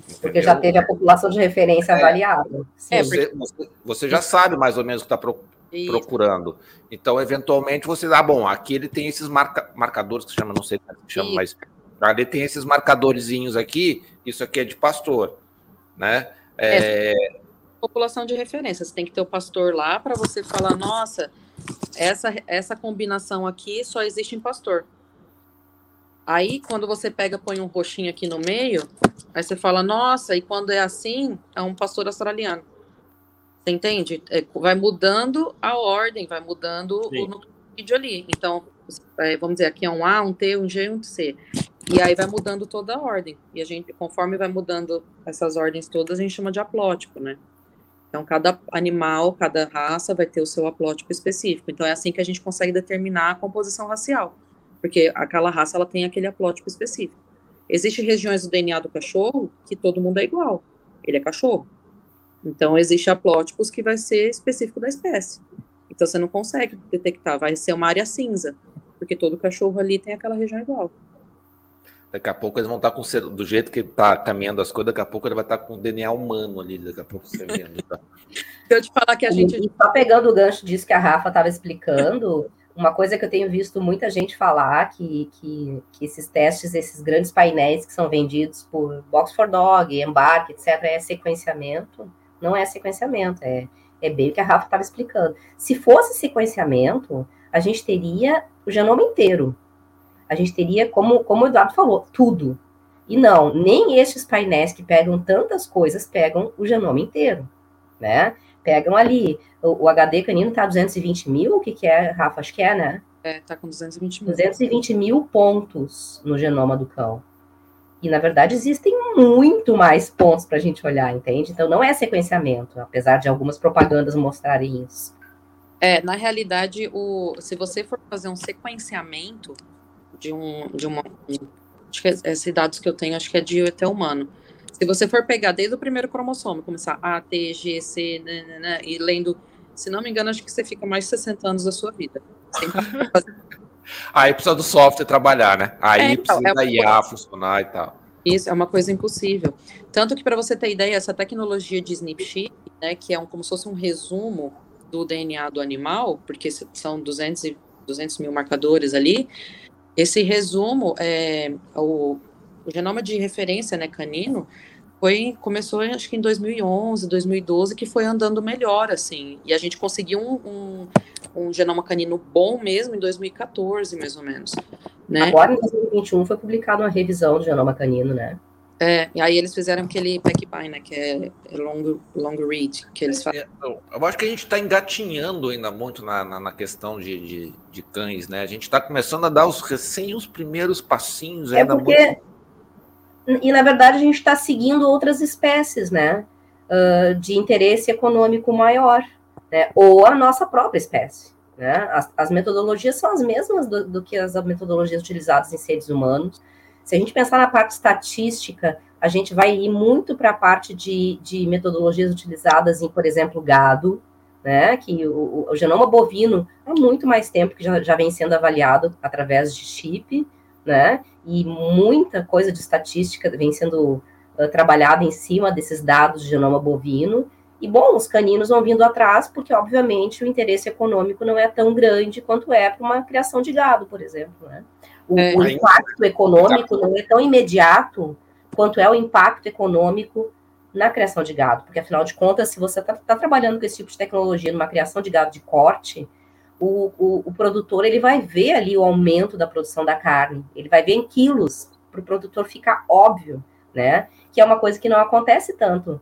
Entendeu? Porque já teve a população de referência é, avaliada.
É, você, porque... você, você, já sabe mais ou menos o que está pro, procurando. Então, eventualmente, você. Ah, bom, aqui ele tem esses marca, marcadores que chama, não sei como é chama, mas ali tem esses marcadorzinhos aqui. Isso aqui é de pastor né? É...
é... População de referência, você tem que ter o pastor lá para você falar, nossa, essa, essa combinação aqui só existe em pastor. Aí, quando você pega, põe um roxinho aqui no meio, aí você fala, nossa, e quando é assim, é um pastor australiano. Você entende? É, vai mudando a ordem, vai mudando Sim. o vídeo ali. Então, é, vamos dizer, aqui é um A, um T, um G, um C. E aí vai mudando toda a ordem. E a gente, conforme vai mudando essas ordens todas, a gente chama de aplótipo, né? Então, cada animal, cada raça vai ter o seu aplótipo específico. Então, é assim que a gente consegue determinar a composição racial. Porque aquela raça, ela tem aquele aplótipo específico. Existem regiões do DNA do cachorro que todo mundo é igual. Ele é cachorro. Então, existe aplótipos que vai ser específico da espécie. Então, você não consegue detectar. Vai ser uma área cinza. Porque todo cachorro ali tem aquela região igual.
Daqui a pouco eles vão estar com do jeito que está caminhando as coisas, daqui a pouco ele vai estar com o DNA humano ali, daqui a pouco você vendo. Tá?
eu te falar que a gente.
E só pegando o gancho disso que a Rafa estava explicando, uma coisa que eu tenho visto muita gente falar que, que, que, esses testes, esses grandes painéis que são vendidos por Box for Dog, Embarque, etc., é sequenciamento. Não é sequenciamento, é, é bem o que a Rafa estava explicando. Se fosse sequenciamento, a gente teria o genoma inteiro a gente teria, como, como o Eduardo falou, tudo. E não, nem estes painéis que pegam tantas coisas pegam o genoma inteiro, né? Pegam ali, o, o HD canino tá 220 mil, o que que é, Rafa? Acho que é, né?
É, tá com 220 mil.
220 mil pontos no genoma do cão. E, na verdade, existem muito mais pontos para a gente olhar, entende? Então, não é sequenciamento, apesar de algumas propagandas mostrarem isso.
É, na realidade, o, se você for fazer um sequenciamento, de um de uma acho que esses dados que eu tenho acho que é de até humano. Se você for pegar desde o primeiro cromossomo, começar A, T, G, C, né, né, né, e lendo, se não me engano, acho que você fica mais de 60 anos da sua vida.
Aí precisa do software trabalhar, né? Aí é, então, precisa é da IA funcionar e tal.
Isso é uma coisa impossível. Tanto que, para você ter ideia, essa tecnologia de SNP né, que é um, como se fosse um resumo do DNA do animal, porque são 200, e, 200 mil marcadores ali, esse resumo, é, o, o genoma de referência né, canino, foi começou acho que em 2011, 2012 que foi andando melhor assim. E a gente conseguiu um, um, um, genoma canino bom mesmo em 2014 mais ou menos né?
Agora em 2021 foi publicada uma revisão do genoma canino né
é, e aí eles fizeram aquele pack-by, né, que é long, long read, que eles fazem. É,
eu acho que a gente está engatinhando ainda muito na, na, na questão de, de, de, cães, né? A gente está começando a dar os recém os primeiros passinhos
é ainda porque, muito... E, na verdade, a gente está seguindo outras espécies, né? Uh, de interesse econômico maior, né? Ou a nossa própria espécie. Né? As, as, metodologias são as mesmas do, do, que as metodologias utilizadas em seres humanos. Se a gente pensar na parte estatística, a gente vai ir muito para a parte de, de, metodologias utilizadas em, por exemplo, gado, né? Que o, o, genoma bovino há muito mais tempo que já, já vem sendo avaliado através de chip, né? E muita coisa de estatística vem sendo uh, trabalhada em cima desses dados de genoma bovino. E, bom, os caninos vão vindo atrás, porque, obviamente, o interesse econômico não é tão grande quanto é para uma criação de gado, por exemplo. Né? O, é, o impacto econômico não é tão imediato quanto é o impacto econômico na criação de gado, porque, afinal de contas, se você está tá trabalhando com esse tipo de tecnologia numa criação de gado de corte, o, o, o, produtor ele vai ver ali o aumento da produção da carne, ele vai ver em quilos, para o produtor ficar óbvio, né? Que é uma coisa que não acontece tanto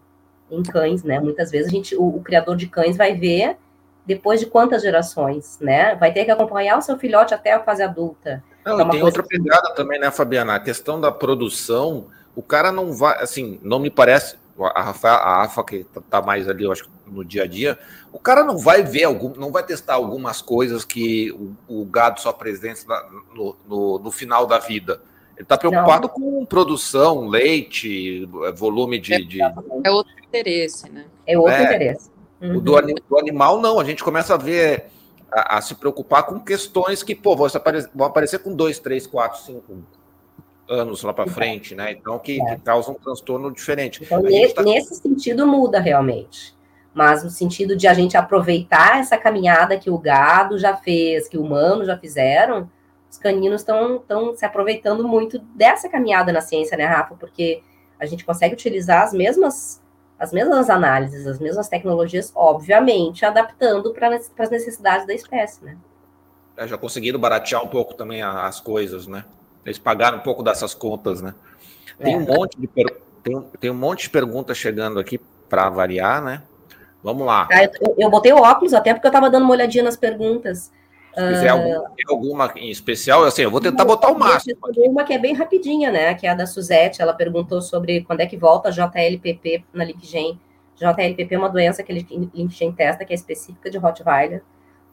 em cães, né? Muitas vezes a gente, o, o, criador de cães vai ver depois de quantas gerações, né? Vai ter que acompanhar o seu filhote até a fase adulta.
Não, é tem outra pegada também, né, Fabiana? A questão da produção, o cara não vai, assim, não me parece, a Rafa, a Rafa que tá, tá mais ali, eu acho, no dia a dia, o cara não vai ver algum, não vai testar algumas coisas que o, o gado só apresenta no, no, no final da vida. Ele está preocupado não. com produção, leite, volume de, de,
É outro interesse, né?
É outro é, interesse.
Uhum. O do, do, animal, não. A gente começa a ver, a, a, se preocupar com questões que, pô, vão aparecer, vão aparecer com dois, três, quatro, cinco anos lá para frente, né? Então, que, é. que causa um transtorno diferente.
Então, nesse, tá... nesse sentido, muda realmente. Mas no sentido de a gente aproveitar essa caminhada que o gado já fez, que o humano já fizeram, os caninos estão se aproveitando muito dessa caminhada na ciência, né, Rafa? Porque a gente consegue utilizar as mesmas as mesmas análises, as mesmas tecnologias, obviamente, adaptando para as necessidades da espécie, né?
É, já conseguiram baratear um pouco também as coisas, né? Eles pagaram um pouco dessas contas, né? Tem, é. um, monte de per... tem, tem um monte de perguntas chegando aqui para variar, né? Vamos lá.
Ah, eu, eu, botei o óculos até porque eu estava dando uma olhadinha nas perguntas.
Se quiser alguma, ah, alguma em especial, assim, eu vou tentar botar o máximo.
Uma que é bem rapidinha, né? Que é a da Suzette. Ela perguntou sobre quando é que volta a JLPP na LinkGen. JLPP é uma doença que a LinkGen testa, que é específica de Rottweiler,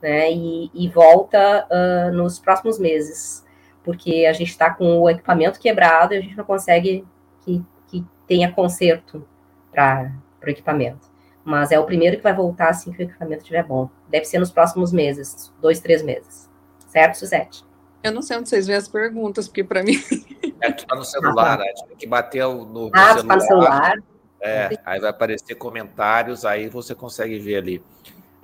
né? E, e volta uh, nos próximos meses, porque a gente está com o equipamento quebrado e a gente não consegue que, que tenha conserto para o equipamento mas é o primeiro que vai voltar assim que o equipamento estiver bom. Deve ser nos próximos meses, dois, três meses. Certo, Suzette?
Eu não sei onde vocês veem as perguntas, porque para mim.
É, tu tá no celular, né? Tem que bater no, no
ah, celular. Tá no celular.
É, aí vai aparecer comentários, aí você consegue ver ali.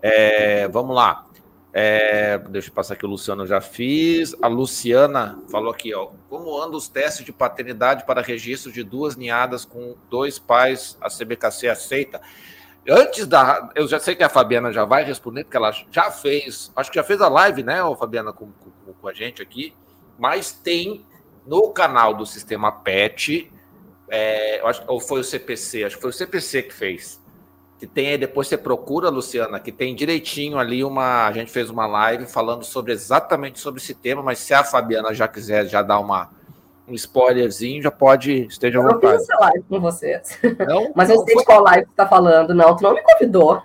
É, vamos lá. É, deixa eu passar aqui, o Luciano já fiz. A Luciana falou aqui, ó. Como andam os testes de paternidade para registro de duas ninhadas com dois pais? A CBKC aceita? Antes da. Eu já sei que a Fabiana já vai responder, porque ela já fez. Acho que já fez a live, né, Fabiana, com, com, com a gente aqui. Mas tem no canal do Sistema PET. É, ou foi o CPC? Acho que foi o CPC que fez. Que tem depois você procura, Luciana, que tem direitinho ali uma. A gente fez uma live falando sobre exatamente sobre esse tema, mas se a Fabiana já quiser já dar uma um spoilerzinho, já pode, esteja à vontade. Eu
fiz essa live com vocês. Não, Mas eu sei de qual live você está falando. Não, tu não me convidou.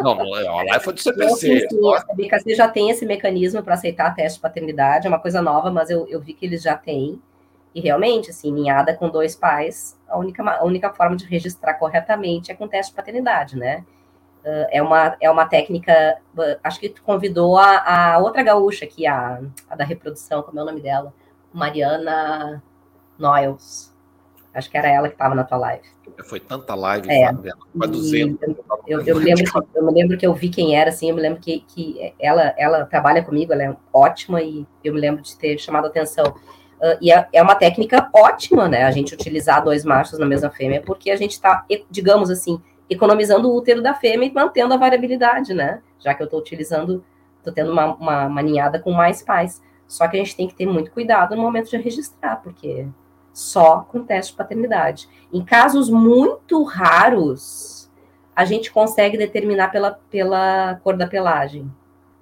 Não, a live foi do CPC.
a BKC já tem esse mecanismo para aceitar teste de paternidade, é uma coisa nova, mas eu, eu vi que eles já têm. E realmente, assim, ninhada com dois pais, a única, a única forma de registrar corretamente é com teste de paternidade, né? Uh, é, uma, é uma técnica. Uh, acho que tu convidou a, a outra gaúcha aqui, a, a da reprodução, como é o nome dela? Mariana Noyles. Acho que era ela que estava na tua live.
Foi tanta live, é, Fabiana, 200.
Eu, eu, eu, lembro que, eu me lembro que eu vi quem era, assim, eu me lembro que, que ela, ela trabalha comigo, ela é ótima e eu me lembro de ter chamado a atenção. Uh, e é, é, uma técnica ótima, né? A gente utilizar dois machos na mesma fêmea, porque a gente está, digamos assim, economizando o útero da fêmea e mantendo a variabilidade, né? Já que eu estou utilizando, estou tendo uma, uma, uma ninhada com mais pais. Só que a gente tem que ter muito cuidado no momento de registrar, porque só com teste de paternidade. Em casos muito raros, a gente consegue determinar pela, pela cor da pelagem.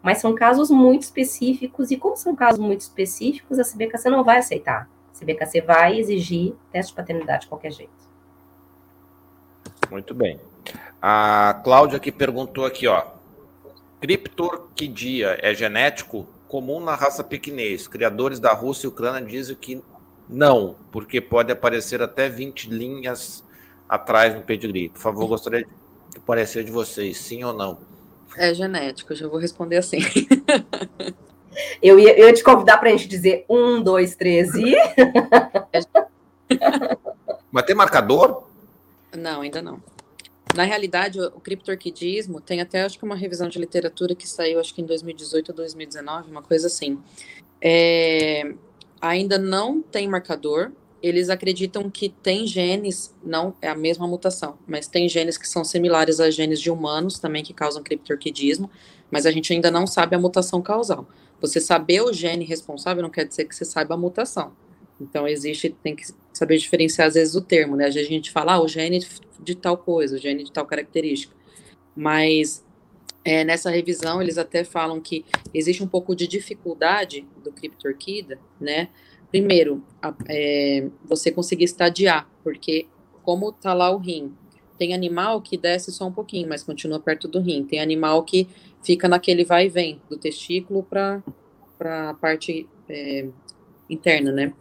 Mas são casos muito específicos, e como são casos muito específicos, a CBKC não vai aceitar. A CBKC vai exigir teste de paternidade de qualquer jeito.
Muito bem. A Cláudia que perguntou aqui, ó. Criptorquidia é genético comum na raça pequinês. Criadores da Rússia e Ucrânia dizem que não, porque pode aparecer até 20 linhas atrás no pedigree. Por favor, gostaria de parecer de vocês, sim ou não?
É genético, já vou responder assim.
Eu ia, eu ia te convidar para a gente dizer um, dois, três e.
Mas tem marcador?
Não, ainda não. Na realidade, o criptorquidismo tem até acho que uma revisão de literatura que saiu acho que em 2018 ou 2019, uma coisa assim. É, ainda não tem marcador. Eles acreditam que tem genes, não é a mesma mutação, mas tem genes que são similares a genes de humanos também que causam criptorquidismo, mas a gente ainda não sabe a mutação causal. Você saber o gene responsável não quer dizer que você saiba a mutação. Então, existe, tem que saber diferenciar às vezes o termo, né? A gente fala, ah, o gene de tal coisa, o gene de tal característica. Mas é, nessa revisão eles até falam que existe um pouco de dificuldade do criptorquida, né? Primeiro, a, é, você conseguir estadiar, porque como tá lá o rim, tem animal que desce só um pouquinho, mas continua perto do rim. Tem animal que fica naquele vai e vem do testículo para a parte é, interna, né?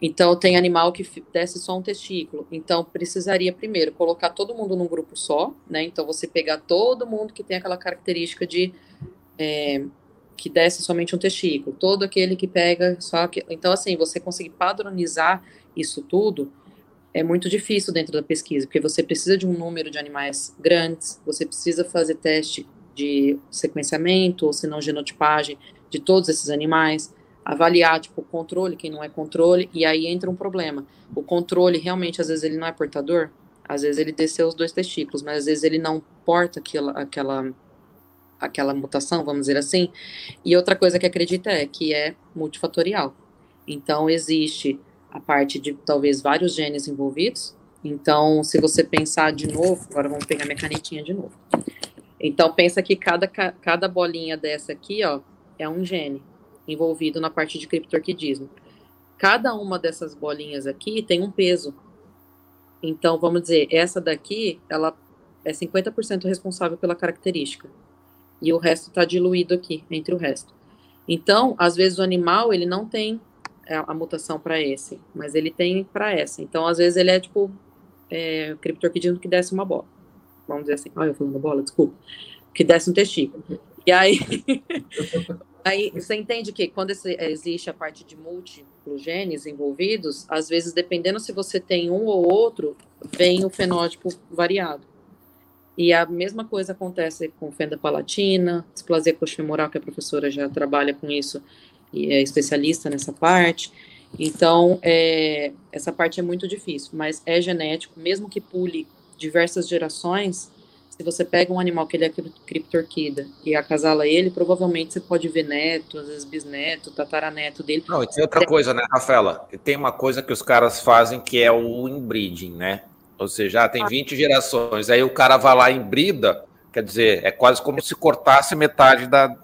Então, tem animal que desce só um testículo. Então, precisaria primeiro colocar todo mundo num grupo só, né? Então, você pegar todo mundo que tem aquela característica de é, que desce somente um testículo, todo aquele que pega só que. Então, assim, você conseguir padronizar isso tudo é muito difícil dentro da pesquisa, porque você precisa de um número de animais grandes, você precisa fazer teste de sequenciamento, ou se não genotipagem de todos esses animais avaliar, tipo, controle, quem não é controle, e aí entra um problema. O controle, realmente, às vezes ele não é portador, às vezes ele desceu os dois testículos, mas às vezes ele não porta aquela, aquela, aquela mutação, vamos dizer assim. E outra coisa que acredita é que é multifatorial. Então, existe a parte de talvez vários genes envolvidos. Então, se você pensar de novo, agora vamos pegar minha canetinha de novo. Então, pensa que cada, cada bolinha dessa aqui, ó, é um gene envolvido na parte de criptorquidismo. Cada uma dessas bolinhas aqui tem um peso. Então, vamos dizer, essa daqui, ela é 50% responsável pela característica. E o resto está diluído aqui, entre o resto. Então, às vezes o animal, ele não tem é, a mutação para esse, mas ele tem para essa. Então, às vezes ele é tipo é, que desce uma bola. Vamos dizer assim, olha eu falando bola, desculpa. Que desce um testículo. E aí, Aí você entende que quando existe a parte de múltiplos genes envolvidos, às vezes, dependendo se você tem um ou outro, vem o fenótipo variado. E a mesma coisa acontece com fenda palatina, displasia coxofemoral, que a professora já trabalha com isso e é especialista nessa parte. Então, é, essa parte é muito difícil, mas é genético, mesmo que pule diversas gerações, se você pega um animal que ele é criptorquida e acasala ele, provavelmente você pode ver neto, às vezes bisneto, tataraneto dele.
Não, e tem outra coisa, né, Rafaela? Tem uma coisa que os caras fazem que é o inbreeding, né? Ou seja, ah, tem 20 gerações, aí o cara vai lá e brida, quer dizer, é quase como se cortasse metade da,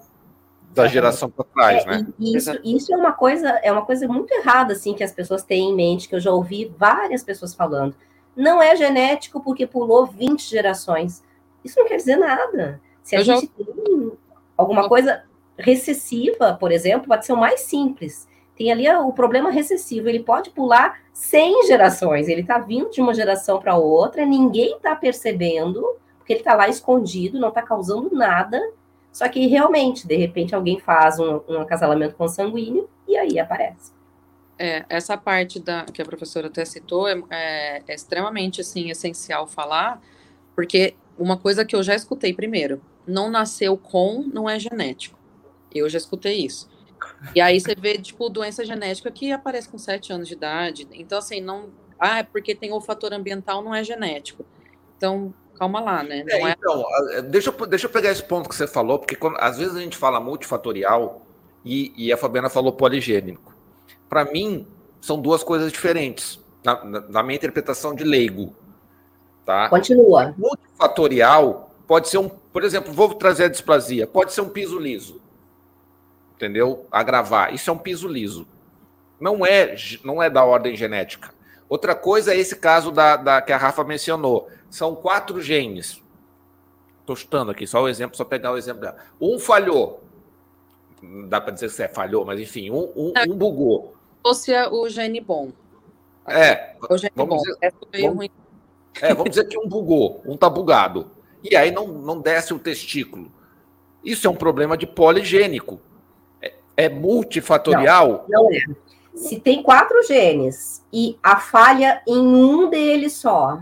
da geração para trás, é, né?
Isso, isso é uma coisa, é uma coisa muito errada, assim, que as pessoas têm em mente, que eu já ouvi várias pessoas falando. Não é genético porque pulou 20 gerações. Isso não quer dizer nada. Se a eu gente já... tem alguma coisa recessiva, por exemplo, pode ser o mais simples. Tem ali o problema recessivo, ele pode pular 100 gerações, ele está vindo de uma geração para outra, ninguém está percebendo, porque ele está lá escondido, não está causando nada, só que realmente, de repente, alguém faz um, um acasalamento consanguíneo e aí aparece.
É, essa parte da, que a professora até citou é, é, é extremamente assim, essencial falar, porque uma coisa que eu já escutei primeiro, não nasceu com, não é genético. Eu já escutei isso. E aí você vê, tipo, doença genética que aparece com 7 anos de idade. Então, assim, não. Ah, é porque tem o fator ambiental, não é genético. Então, calma lá, né?
É, é... Então, deixa eu, deixa eu pegar esse ponto que você falou, porque quando, às vezes a gente fala multifatorial e, e a Fabiana falou poligênico. Para mim, são duas coisas diferentes, na, na, na minha interpretação de leigo. Tá?
Continua.
Multifatorial pode ser um, por exemplo, vou trazer a displasia, pode ser um piso liso. Entendeu? Agravar. Isso é um piso liso. Não é, não é da ordem genética. Outra coisa é esse caso da, da que a Rafa mencionou. São quatro genes. Estou chutando aqui, só o exemplo, só pegar o exemplo dela. Um falhou. Não dá para dizer se é falhou, mas enfim, um, um, um bugou.
Fosse o gene bom.
É. O gene vamos bom. Dizer, é vamos, ruim. É, vamos dizer que um bugou, um tá bugado. E aí não, não desce o testículo. Isso é um problema de poligênico. É, é multifatorial?
Não, não é. Se tem quatro genes e a falha em um deles só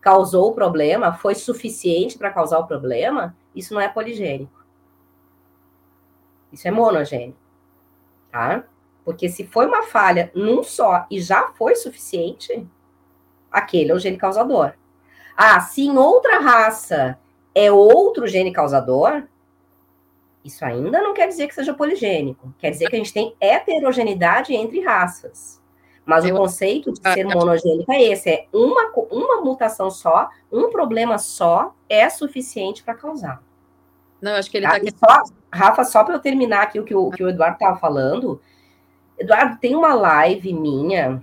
causou o problema, foi suficiente para causar o problema, isso não é poligênico. Isso é monogênico, tá? Porque se foi uma falha num só e já foi suficiente, aquele é o gene causador. Ah, se em outra raça é outro gene causador, isso ainda não quer dizer que seja poligênico. Quer dizer que a gente tem heterogeneidade entre raças. Mas o conceito de ser monogênico é esse: é uma, uma mutação só, um problema só é suficiente para causar.
Não, acho que ele está
aqui. Só, Rafa, só para eu terminar aqui o que o, que o Eduardo estava falando. Eduardo, tem uma live minha,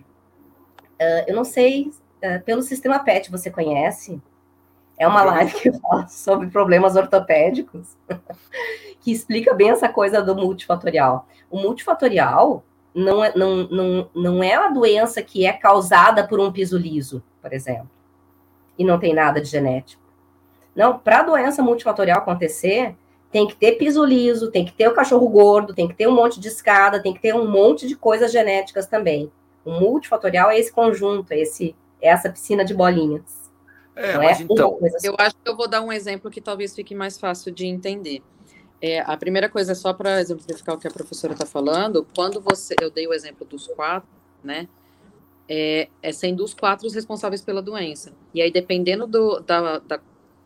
uh, eu não sei, uh, pelo sistema PET você conhece? É uma live que fala sobre problemas ortopédicos, que explica bem essa coisa do multifatorial. O multifatorial não é, não, não, não é uma doença que é causada por um piso liso, por exemplo, e não tem nada de genético. Não, para a doença multifatorial acontecer, tem que ter piso liso, tem que ter o cachorro gordo, tem que ter um monte de escada, tem que ter um monte de coisas genéticas também. O multifatorial é esse conjunto, é, esse, é essa piscina de bolinhas.
É, não mas é então.
Eu acho que eu vou dar um exemplo que talvez fique mais fácil de entender. É, a primeira coisa é só para exemplificar o que a professora está falando. Quando você, eu dei o exemplo dos quatro, né? É, é sendo os quatro os responsáveis pela doença. E aí, dependendo do, da, da,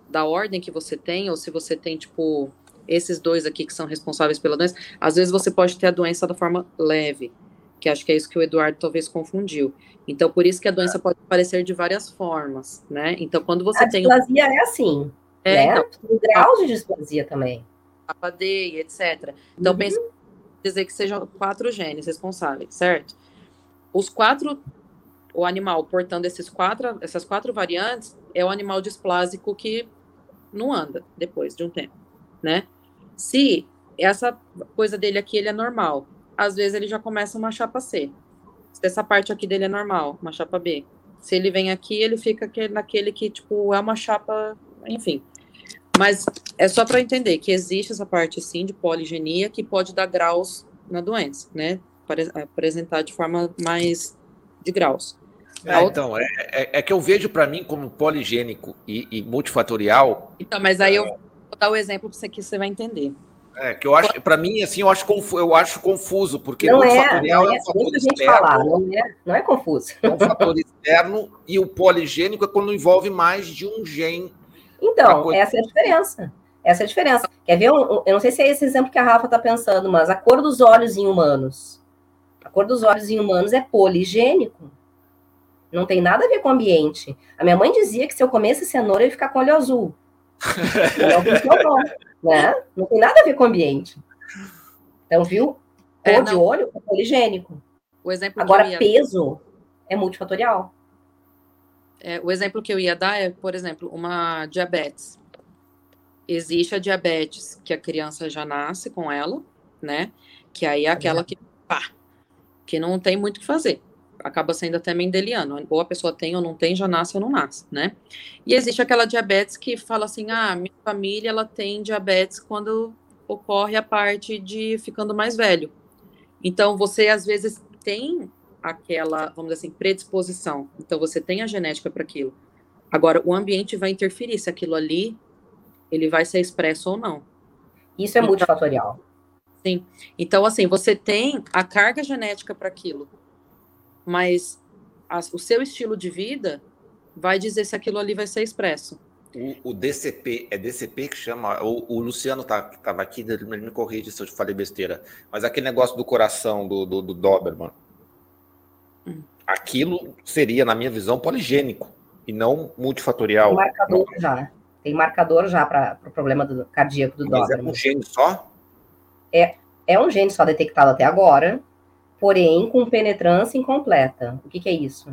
da ordem que você tem, ou se você tem, tipo, esses dois aqui que são responsáveis pela doença, às vezes você pode ter a doença da forma leve, que acho que é isso que o Eduardo talvez confundiu. Então, por isso que a doença pode aparecer de várias formas, né? Então, quando você
a
tem.
A displasia é assim. É, né? então, graus de displasia também
D, etc. Então, uhum. pensa dizer que sejam quatro genes responsáveis, certo? Os quatro, o animal portando esses quatro, essas quatro variantes, é o animal displásico que não anda depois de um tempo, né? Se essa coisa dele aqui ele é normal, às vezes ele já começa uma chapa C. Se essa parte aqui dele é normal, uma chapa B. Se ele vem aqui, ele fica naquele que, tipo, é uma chapa, enfim. Mas é só para entender que existe essa parte, sim, de poligenia que pode dar graus na doença, né? Para apresentar de forma mais de graus.
É. Então, é, é, é, que eu vejo para mim como poligênico e, e, multifatorial.
Então, mas aí eu vou dar o exemplo para você que você vai entender.
É, que eu acho, para mim, assim, eu acho, confuso, eu acho confuso, porque
não multifatorial é, não é, é um fator externo. Falar, não, é, não é confuso.
É um fator externo e o poligênico é quando envolve mais de um gene
então, coisa... essa é a diferença. Essa é a diferença. Quer ver? Um, eu não sei se é esse exemplo que a Rafa está pensando, mas a cor dos olhos em humanos. A cor dos olhos em humanos é poligênico. Não tem nada a ver com o ambiente. A minha mãe dizia que se eu comesse cenoura, eu ia ficar com olho azul. não, né? não tem nada a ver com o ambiente. Então, viu? É, cor é, de olho é poligênico.
O exemplo
Agora, ia... peso é multifatorial.
É, o exemplo que eu ia dar é, por exemplo, uma diabetes. Existe a diabetes que a criança já nasce com ela, né? Que aí é aquela que, pá, que não tem muito o que fazer. Acaba sendo até mendeliano. Ou a pessoa tem ou não tem, já nasce ou não nasce, né? E existe aquela diabetes que fala assim, ah, minha família, ela tem diabetes quando ocorre a parte de ficando mais velho. Então, você, às vezes, tem aquela, vamos dizer assim, predisposição. Então você tem a genética para aquilo. Agora, o ambiente vai interferir se aquilo ali ele vai ser expresso ou não.
Isso é então, multifatorial.
Sim. Então, assim, você tem a carga genética para aquilo, mas a, o seu estilo de vida vai dizer se aquilo ali vai ser expresso.
O, o DCP, é DCP que chama, o, o Luciano tá, que estava aqui, ele me corrige se eu falei besteira, mas aquele negócio do coração do, do, do Doberman, aquilo seria, na minha visão, poligênico e não multifatorial.
Tem marcador já. Tem marcador já para o pro problema do cardíaco do Mas
Doberman. é um gene só?
É, é um gene só detectado até agora, porém com penetrância incompleta. O que, que é isso?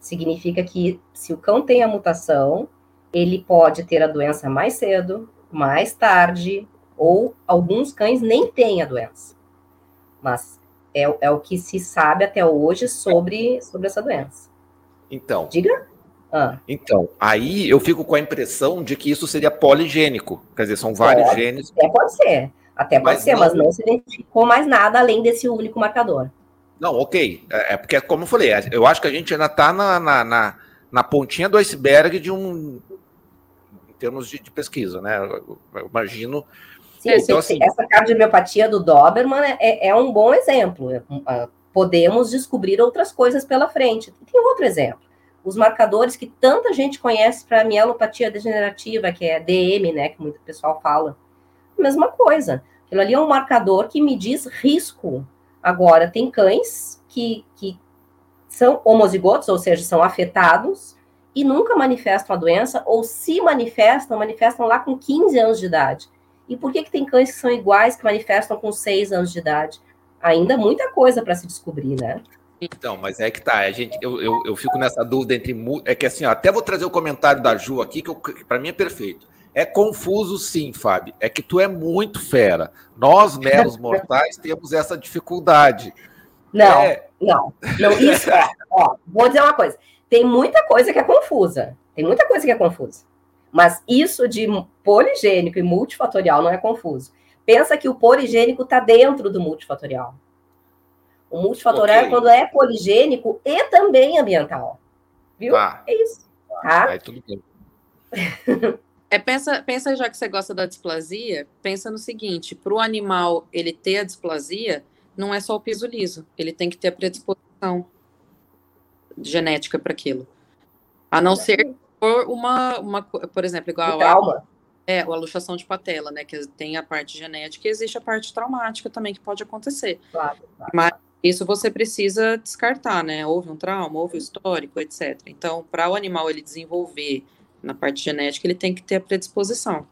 Significa que se o cão tem a mutação, ele pode ter a doença mais cedo, mais tarde, ou alguns cães nem têm a doença. Mas é, é o que se sabe até hoje sobre, sobre essa doença.
Então.
Diga.
Ah. Então, aí eu fico com a impressão de que isso seria poligênico. Quer dizer, são vários
pode,
genes.
Até pode ser. Até pode mas ser, não... mas não se identificou mais nada além desse único marcador.
Não, ok. É, é porque, como eu falei, eu acho que a gente ainda está na, na, na, na, pontinha do iceberg de um. em termos de, de pesquisa, né? Eu, eu imagino.
Sim, então, sim, assim, essa cardiomiopatia do Doberman é, é, é um bom exemplo. Uh, podemos descobrir outras coisas pela frente. Tem outro exemplo. Os marcadores que tanta gente conhece para mielopatia degenerativa, que é DM, né, que muito pessoal fala. Mesma coisa. Aquilo ali é um marcador que me diz risco. Agora, tem cães que, que são homozigotos, ou seja, são afetados, e nunca manifestam a doença, ou se manifestam, manifestam lá com 15 anos de idade. E por que, que tem cães que são iguais, que manifestam com 6 anos de idade? ainda muita coisa para se descobrir, né?
Então, mas é que tá, a gente, eu, eu, eu fico nessa dúvida entre. É que assim, ó, até vou trazer o comentário da Ju aqui, que, para mim é perfeito. É confuso, sim, Fábio. É que tu é muito fera. Nós, meros mortais, temos essa dificuldade.
Não, é... não, não. Isso, ó, ó, vou dizer uma coisa. Tem muita coisa que é confusa. Tem muita coisa que é confusa. Mas isso de poligênico e multifatorial não é confuso. Pensa que o poligênico está dentro do multifatorial. O multifatorial okay. é quando é poligênico e também ambiental. Viu? Tá. É isso. Tá? Aí tudo bem.
É, pensa, pensa, já que você gosta da displasia, pensa no seguinte: para o animal ele ter a displasia, não é só o piso liso, ele tem que ter a predisposição genética para aquilo. A não ser por uma, uma, por exemplo, igual a, é, a luxação de patela, né? Que tem a parte genética e existe a parte traumática também que pode acontecer. Claro, claro. Mas isso você precisa descartar, né? Houve um trauma, houve um histórico, etc. Então, para o animal ele desenvolver na parte genética, ele tem que ter a predisposição.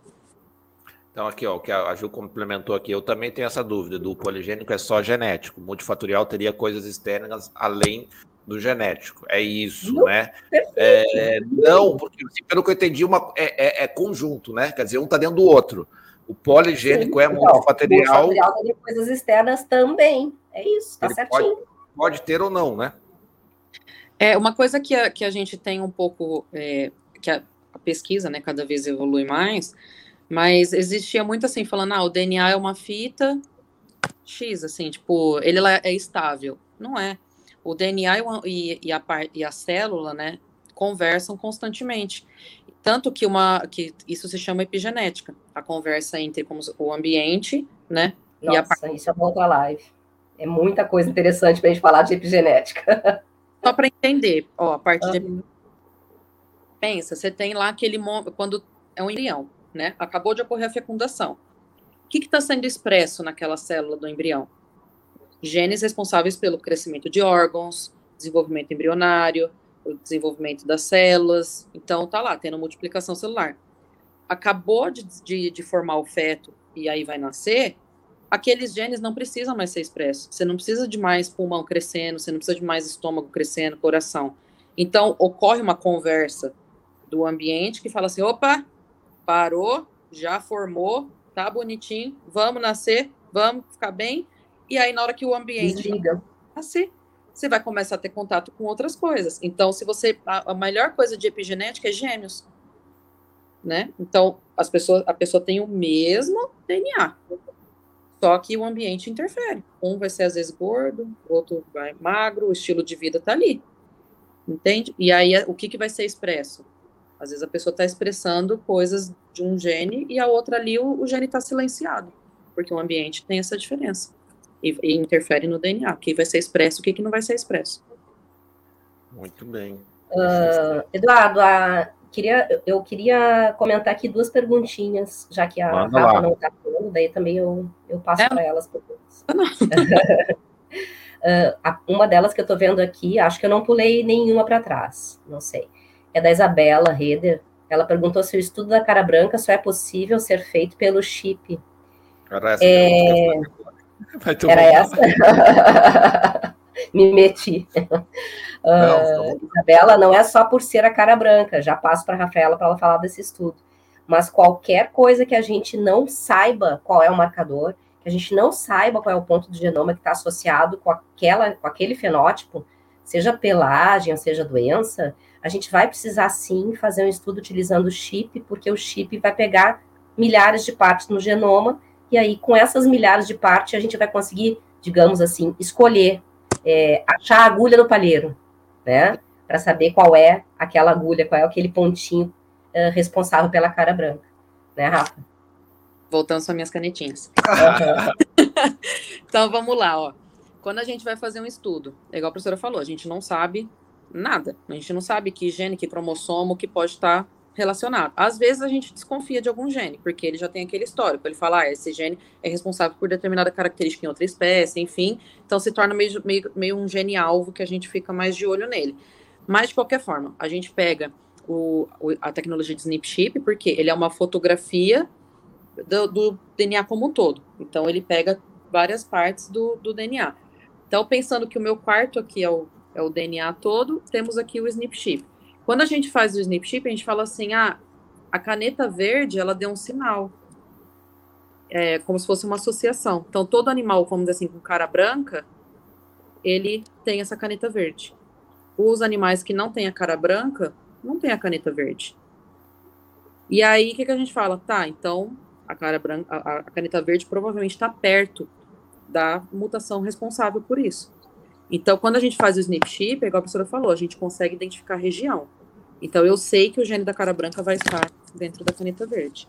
Então, aqui, ó, o que a Ju complementou aqui, eu também tenho essa dúvida do poligênico é só genético. Multifatorial teria coisas externas além do genético. É isso, não, né? É, não, porque assim, pelo que eu entendi, uma, é, é, é, conjunto, né? Quer dizer, um está dentro do outro. O poligênico Sim, é multifatorial.
Multifatorial tem coisas externas também. É isso, tá certinho.
Pode, pode, ter ou não, né?
É uma coisa que a, que a gente tem um pouco, é, que a, a pesquisa, né, cada vez evolui mais, mas existia muito assim, falando, ah, o DNA é uma fita X, assim, tipo, ele é estável. Não é o DNA e, e, a, e a célula, né, conversam constantemente. Tanto que uma que isso se chama epigenética, a conversa entre como, o ambiente, né?
Nossa, e a parte... isso é uma outra live. É muita coisa interessante para a gente falar de epigenética.
Só para entender, ó, a parte uhum. de pensa, você tem lá aquele quando é um embrião, né? Acabou de ocorrer a fecundação. O que está sendo expresso naquela célula do embrião? genes responsáveis pelo crescimento de órgãos, desenvolvimento embrionário, o desenvolvimento das células. Então, tá lá, tendo multiplicação celular. Acabou de, de, de, formar o feto e aí vai nascer, aqueles genes não precisam mais ser expressos. Você não precisa de mais pulmão crescendo, você não precisa de mais estômago crescendo, coração. Então, ocorre uma conversa do ambiente que fala assim: opa, parou, já formou, tá bonitinho, vamos nascer, vamos ficar bem, e aí, na hora que o ambiente
Desliga.
nascer, você vai começar a ter contato com outras coisas. Então, se você. A, a melhor coisa de epigenética é gêmeos. Né? Então, as pessoas, a pessoa tem o mesmo DNA. Só que o ambiente interfere. Um vai ser às vezes gordo, o outro vai magro, o estilo de vida tá ali. Entende? E aí o que, que vai ser expresso? Às vezes a pessoa está expressando coisas de um gene e a outra ali o, o gene está silenciado, porque o ambiente tem essa diferença e, e interfere no DNA, o que vai ser expresso, o que, que não vai ser expresso.
Muito bem.
Uh, Eduardo, a, queria, eu queria comentar aqui duas perguntinhas, já que a Manda Rafa lá. não está falando, daí também eu, eu passo é. para elas. uh, uma delas que eu estou vendo aqui, acho que eu não pulei nenhuma para trás, não sei. É da Isabela Reder. Ela perguntou se o estudo da cara branca só é possível ser feito pelo chip. Cara, essa é... Era essa? Me meti. Não, uh, Isabela, não é só por ser a cara branca, já passo para a Rafaela para ela falar desse estudo. Mas qualquer coisa que a gente não saiba qual é o marcador, que a gente não saiba qual é o ponto do genoma que está associado com, aquela, com aquele fenótipo, seja pelagem, seja doença, a gente vai precisar sim fazer um estudo utilizando o chip, porque o chip vai pegar milhares de partes no genoma, e aí com essas milhares de partes a gente vai conseguir, digamos assim, escolher, é, achar a agulha no palheiro, né? Para saber qual é aquela agulha, qual é aquele pontinho uh, responsável pela cara branca, né, Rafa?
Voltando às minhas canetinhas. então vamos lá, ó. Quando a gente vai fazer um estudo, é igual a professora falou, a gente não sabe nada. A gente não sabe que gene, que cromossomo que pode estar relacionado. Às vezes a gente desconfia de algum gene, porque ele já tem aquele histórico. Ele fala, ah, esse gene é responsável por determinada característica em outra espécie, enfim. Então se torna meio, meio, meio um gene alvo que a gente fica mais de olho nele. Mas, de qualquer forma, a gente pega o, a tecnologia de SNP chip, porque ele é uma fotografia do, do DNA como um todo. Então, ele pega várias partes do, do DNA. Então, pensando que o meu quarto aqui é o, é o DNA todo, temos aqui o SNP chip. Quando a gente faz o SNP chip, a gente fala assim, ah, a caneta verde, ela deu um sinal. É como se fosse uma associação. Então, todo animal, vamos dizer assim, com cara branca, ele tem essa caneta verde. Os animais que não têm a cara branca, não tem a caneta verde. E aí, o que, que a gente fala? Tá, então, a cara branca, a, a caneta verde provavelmente está perto da mutação responsável por isso. Então, quando a gente faz o SNP chip, é igual a professora falou, a gente consegue identificar a região. Então, eu sei que o gene da cara branca vai estar dentro da caneta verde.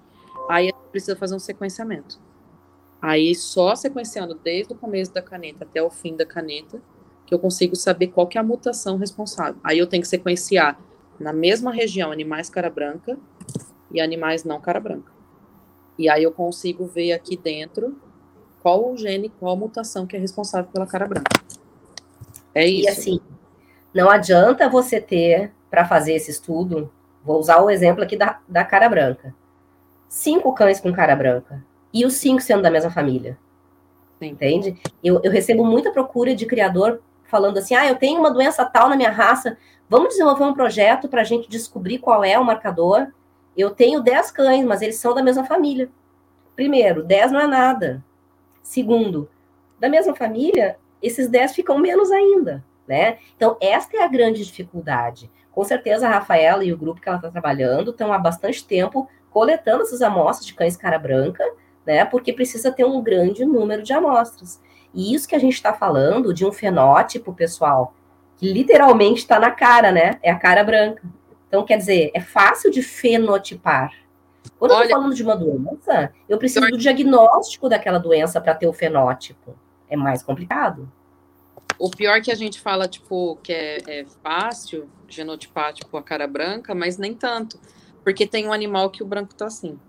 Aí, a gente precisa fazer um sequenciamento. Aí, só sequenciando desde o começo da caneta até o fim da caneta, que eu consigo saber qual que é a mutação responsável. Aí, eu tenho que sequenciar na mesma região animais cara branca e animais não cara branca. E aí eu consigo ver aqui dentro qual o gene, qual a mutação que é responsável pela cara branca. É isso.
E assim, não adianta você ter, para fazer esse estudo, vou usar o exemplo aqui da, da cara branca. Cinco cães com cara branca. E os cinco sendo da mesma família. Sim. Entende? Eu, eu recebo muita procura de criador falando assim: ah, eu tenho uma doença tal na minha raça, vamos desenvolver um projeto para a gente descobrir qual é o marcador. Eu tenho 10 cães, mas eles são da mesma família. Primeiro, 10 não é nada. Segundo, da mesma família, esses 10 ficam menos ainda, né? Então, esta é a grande dificuldade. Com certeza, a Rafaela e o grupo que ela está trabalhando estão há bastante tempo coletando essas amostras de cães cara branca, né? Porque precisa ter um grande número de amostras. E isso que a gente está falando de um fenótipo, pessoal, que literalmente está na cara, né? É a cara branca. Então, quer dizer, é fácil de fenotipar. Quando Olha, eu estou falando de uma doença, eu preciso do diagnóstico daquela doença para ter o fenótipo. É mais complicado.
O pior que a gente fala, tipo, que é, é fácil genotipar, tipo, a cara branca, mas nem tanto. Porque tem um animal que o branco tá assim.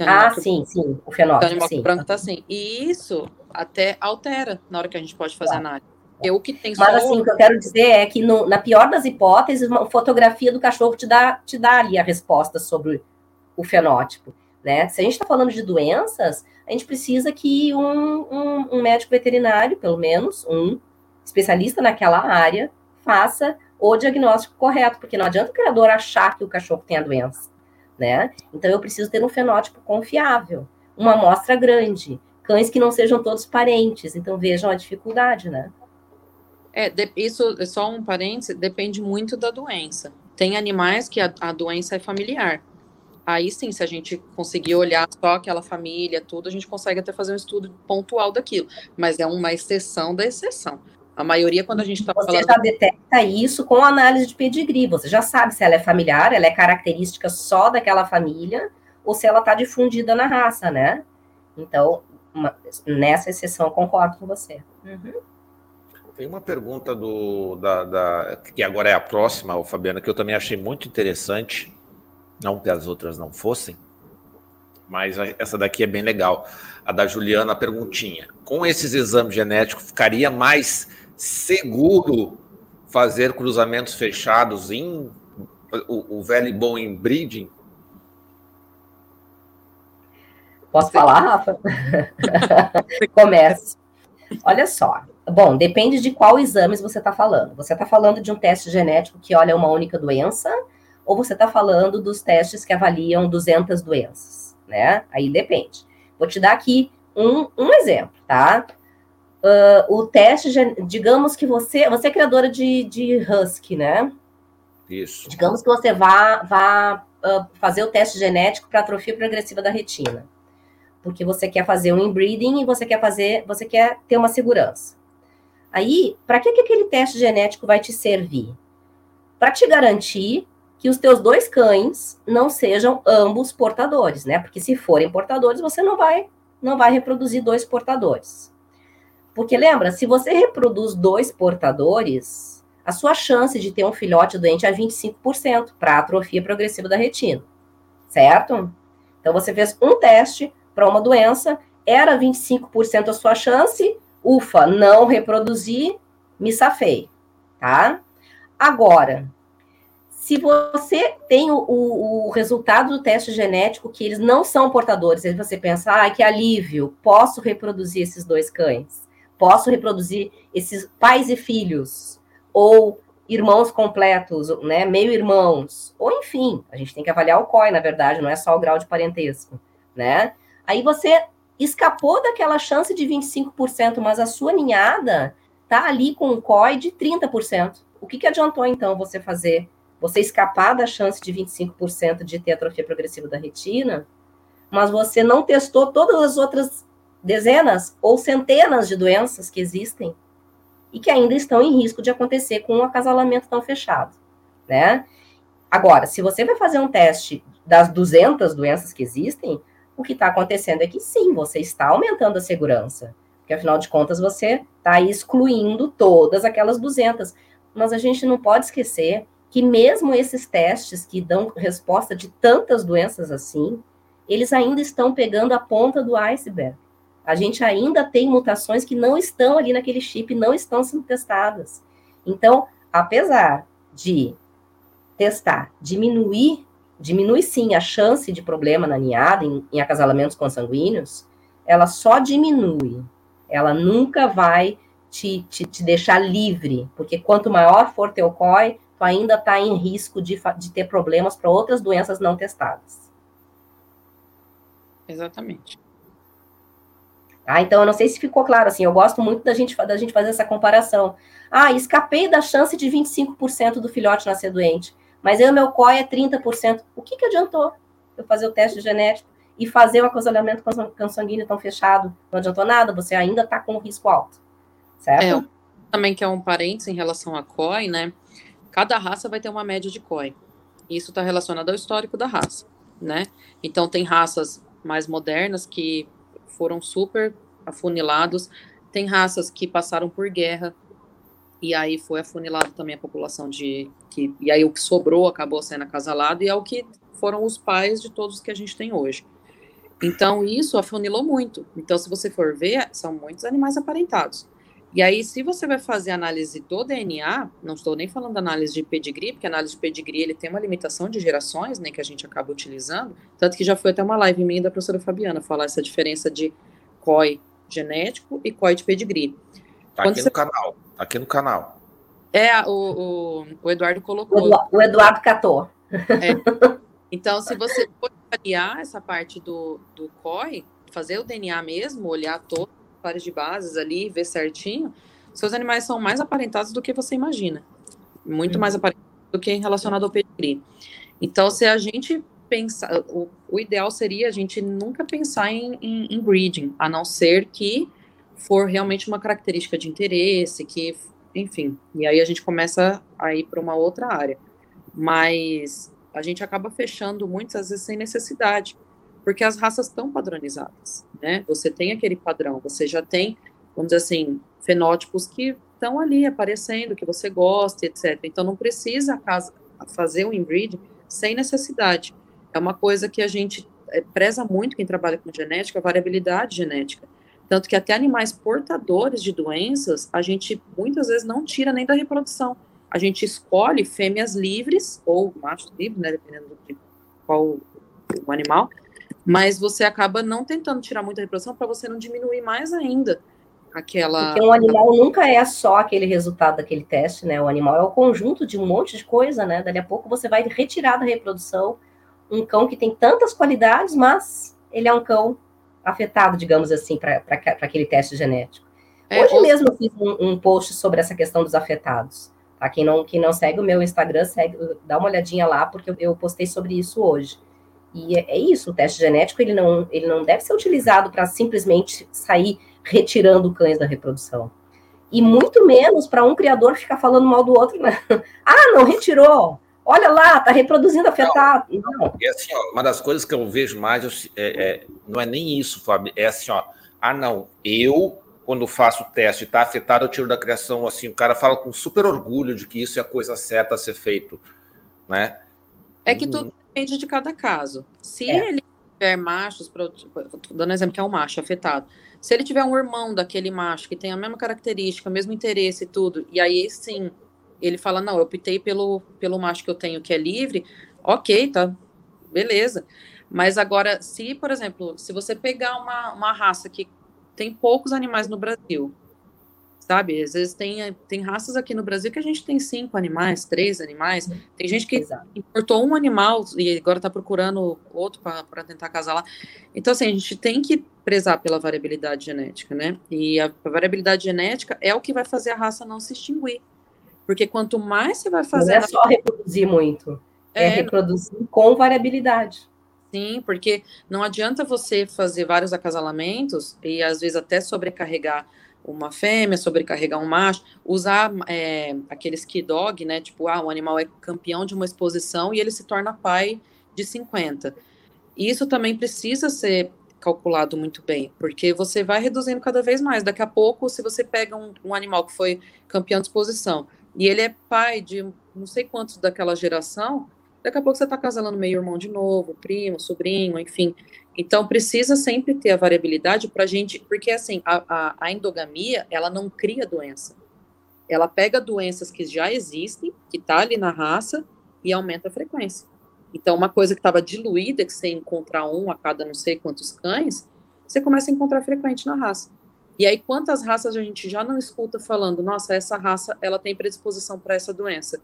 Ah, sim, sim, o fenótipo. Tem um
animal sim. que o branco tá assim. E isso até altera na hora que a gente pode fazer claro. análise. Eu que tem
Mas assim, o que eu quero dizer é que no, na pior das hipóteses, uma fotografia do cachorro te dá, te dá ali a resposta sobre o fenótipo. Né? Se a gente está falando de doenças, a gente precisa que um, um, um, médico veterinário, pelo menos, um especialista naquela área, faça o diagnóstico correto, porque não adianta o criador achar que o cachorro tem a doença. Né? Então eu preciso ter um fenótipo confiável, uma amostra grande, cães que não sejam todos parentes. Então vejam a dificuldade, né?
É, de, isso é só um parênteses, depende muito da doença. Tem animais que a, a, doença é familiar. Aí sim, se a gente conseguir olhar só aquela família, tudo, a gente consegue até fazer um estudo pontual daquilo. Mas é uma exceção da exceção. A maioria, quando a gente está
falando. Você já detecta isso com análise de pedigree. Você já sabe se ela é familiar, ela é característica só daquela família, ou se ela está difundida na raça, né? Então, uma, nessa exceção, concordo com você. Uhum.
Tem uma pergunta do, da, da, que agora é a próxima, Fabiana, que eu também achei muito interessante, não que as outras não fossem, mas essa daqui é bem legal. A da Juliana, a perguntinha. Com esses exames genéticos, ficaria mais seguro fazer cruzamentos fechados em o, o velho e bom inbreeding?
Posso falar, Rafa? Comece. Olha só, Bom, depende de qual exames você está falando. Você está falando de um teste genético que olha uma única doença, ou você está falando dos testes que avaliam 200 doenças, né? Aí depende. Vou te dar aqui um, um exemplo, tá? Uh, o teste, digamos que você, você é criadora de, de Husky, né?
Isso.
Digamos que você vá, vá uh, fazer o teste genético para atrofia progressiva da retina, porque você quer fazer um inbreeding e você quer fazer, você quer ter uma segurança. Aí, para que, que aquele teste genético vai te servir? Para te garantir que os teus dois cães não sejam ambos portadores, né? Porque se forem portadores, você não vai não vai reproduzir dois portadores. Porque lembra, se você reproduz dois portadores, a sua chance de ter um filhote doente é 25% para atrofia progressiva da retina. Certo? Então você fez um teste para uma doença, era 25% a sua chance, ufa, não reproduzir, me safei, tá? Agora, se você tem o, o, o, resultado do teste genético que eles não são portadores, aí você pensa, ah, que alívio, posso reproduzir esses dois cães posso reproduzir esses pais e filhos, ou irmãos completos, né, meio-irmãos, ou enfim, a gente tem que avaliar o COI, na verdade, não é só o grau de parentesco, né? Aí você escapou daquela chance de 25%, mas a sua ninhada tá ali com um COI de 30%. O que, que adiantou, então, você fazer, você escapar da chance de 25% de ter atrofia progressiva da retina, mas você não testou todas as outras dezenas ou centenas de doenças que existem e que ainda estão em risco de acontecer com um acasalamento tão fechado, né? Agora, se você vai fazer um teste das 200 doenças que existem, o que está acontecendo é que sim, você está aumentando a segurança, porque afinal de contas você está excluindo todas aquelas 200. Mas a gente não pode esquecer que mesmo esses testes que dão resposta de tantas doenças assim, eles ainda estão pegando a ponta do iceberg. A gente ainda tem mutações que não estão ali naquele chip, não estão sendo testadas. Então, apesar de testar, diminuir, diminui sim a chance de problema na ninhada, em, em acasalamentos consanguíneos, ela só diminui. Ela nunca vai te, te, te deixar livre, porque quanto maior for teu COI, ainda está em risco de, de ter problemas para outras doenças não testadas.
Exatamente.
Tá? Então, eu não sei se ficou claro, assim, eu gosto muito da gente, da gente fazer essa comparação. Ah, escapei da chance de 25% do filhote nascer doente, mas eu, meu COI é 30%. O que, que adiantou eu fazer o teste genético e fazer o acasalamento consanguíneo tão fechado? Não adiantou nada, você ainda está com um risco alto, certo?
É, também que é um parênteses em relação a COI, né? Cada raça vai ter uma média de COI. Isso está relacionado ao histórico da raça, né? Então, tem raças mais modernas que foram super afunilados. Tem raças que passaram por guerra e aí foi afunilado também a população de que e aí o que sobrou acabou sendo acasalado e é o que foram os pais de todos que a gente tem hoje. Então isso afunilou muito. Então se você for ver, são muitos animais aparentados. E aí, se você vai fazer análise do DNA, não estou nem falando da análise de pedigree, porque a análise de pedigree ele tem uma limitação de gerações, né, que a gente acaba utilizando, tanto que já foi até uma live minha da professora Fabiana falar essa diferença de COI genético e COI de pedigree.
Tá Quando aqui você... no canal, tá aqui no canal.
É, o, o, o Eduardo colocou.
O Eduardo catou.
É. Então, se você for avaliar essa parte do, do COI, fazer o DNA mesmo, olhar todo pares de bases ali, ver certinho, seus animais são mais aparentados do que você imagina. Muito mais uhum. aparentados do que relacionado ao pedigree. Então, se a gente pensar, o, o ideal seria a gente nunca pensar em, em, em, breeding, a não ser que for realmente uma característica de interesse, que, enfim, e aí a gente começa a ir para uma outra área. Mas a gente acaba fechando muitas vezes sem necessidade porque as raças estão padronizadas, né? Você tem aquele padrão, você já tem, vamos dizer assim, fenótipos que estão ali aparecendo, que você gosta, etc. Então não precisa fazer o inbreed sem necessidade. É uma coisa que a gente é, preza muito quem trabalha com genética, a variabilidade genética. Tanto que até animais portadores de doenças, a gente muitas vezes não tira nem da reprodução. A gente escolhe fêmeas livres, ou machos livres, né, dependendo de qual o animal, mas você acaba não tentando tirar muita reprodução para você não diminuir mais ainda aquela.
Porque um animal nunca é só aquele resultado daquele teste, né? O animal é o conjunto de um monte de coisa, né? Dali a pouco você vai retirar da reprodução um cão que tem tantas qualidades, mas ele é um cão afetado, digamos assim, para aquele teste genético. É, Hoje ou... mesmo eu fiz um, um, post sobre essa questão dos afetados. Tá? Quem, não, quem não segue o meu Instagram, segue, dá uma olhadinha lá, porque eu, eu postei sobre isso hoje. E é, é, isso, o teste genético ele não, ele não deve ser utilizado para simplesmente sair retirando cães da reprodução. E muito menos para um criador ficar falando mal do outro. Né? Ah, não retirou. Olha lá, tá reproduzindo afetado. Não,
não. É assim, ó, uma das coisas que eu vejo mais é, é, não é nem isso, Fábio. É assim, ó. Ah, não, eu quando faço o teste e está afetado, eu tiro da criação assim. O cara fala com super orgulho de que isso é a coisa certa a ser feito, né?
É que tudo depende de cada caso. Se é. ele tiver machos, dando exemplo que é um macho afetado, se ele tiver um irmão daquele macho que tem a mesma característica, o mesmo interesse e tudo, e aí sim ele fala: não, eu optei pelo, pelo macho que eu tenho que é livre, ok, tá, beleza. Mas agora, se, por exemplo, se você pegar uma, uma raça que tem poucos animais no Brasil, sabe? Às vezes tem, tem raças aqui no Brasil que a gente tem cinco animais, três animais. Tem gente que Exato. importou um animal e agora está procurando outro para tentar casar lá. Então, assim, a gente tem que prezar pela variabilidade genética, né? E a, a variabilidade genética é o que vai fazer a raça não se extinguir. Porque quanto mais você vai fazer.
Não é só reproduzir muito, é, é reproduzir não... com variabilidade.
Sim, porque não adianta você fazer vários acasalamentos e às vezes até sobrecarregar uma fêmea, sobrecarregar um macho, usar é, aqueles key dog, né? Tipo, ah, o animal é campeão de uma exposição e ele se torna pai de 50. Isso também precisa ser calculado muito bem, porque você vai reduzindo cada vez mais. Daqui a pouco, se você pega um, um animal que foi campeão de exposição e ele é pai de não sei quantos daquela geração, Daqui a pouco você está casando meio irmão de novo, primo, sobrinho, enfim. Então precisa sempre ter a variabilidade para a gente, porque assim, a, a, a, endogamia, ela não cria doença. Ela pega doenças que já existem, que está ali na raça, e aumenta a frequência. Então, uma coisa que estava diluída, que você encontrar um a cada não sei quantos cães, você começa a encontrar frequente na raça. E aí, quantas raças a gente já não escuta falando, nossa, essa raça, ela tem predisposição para essa doença?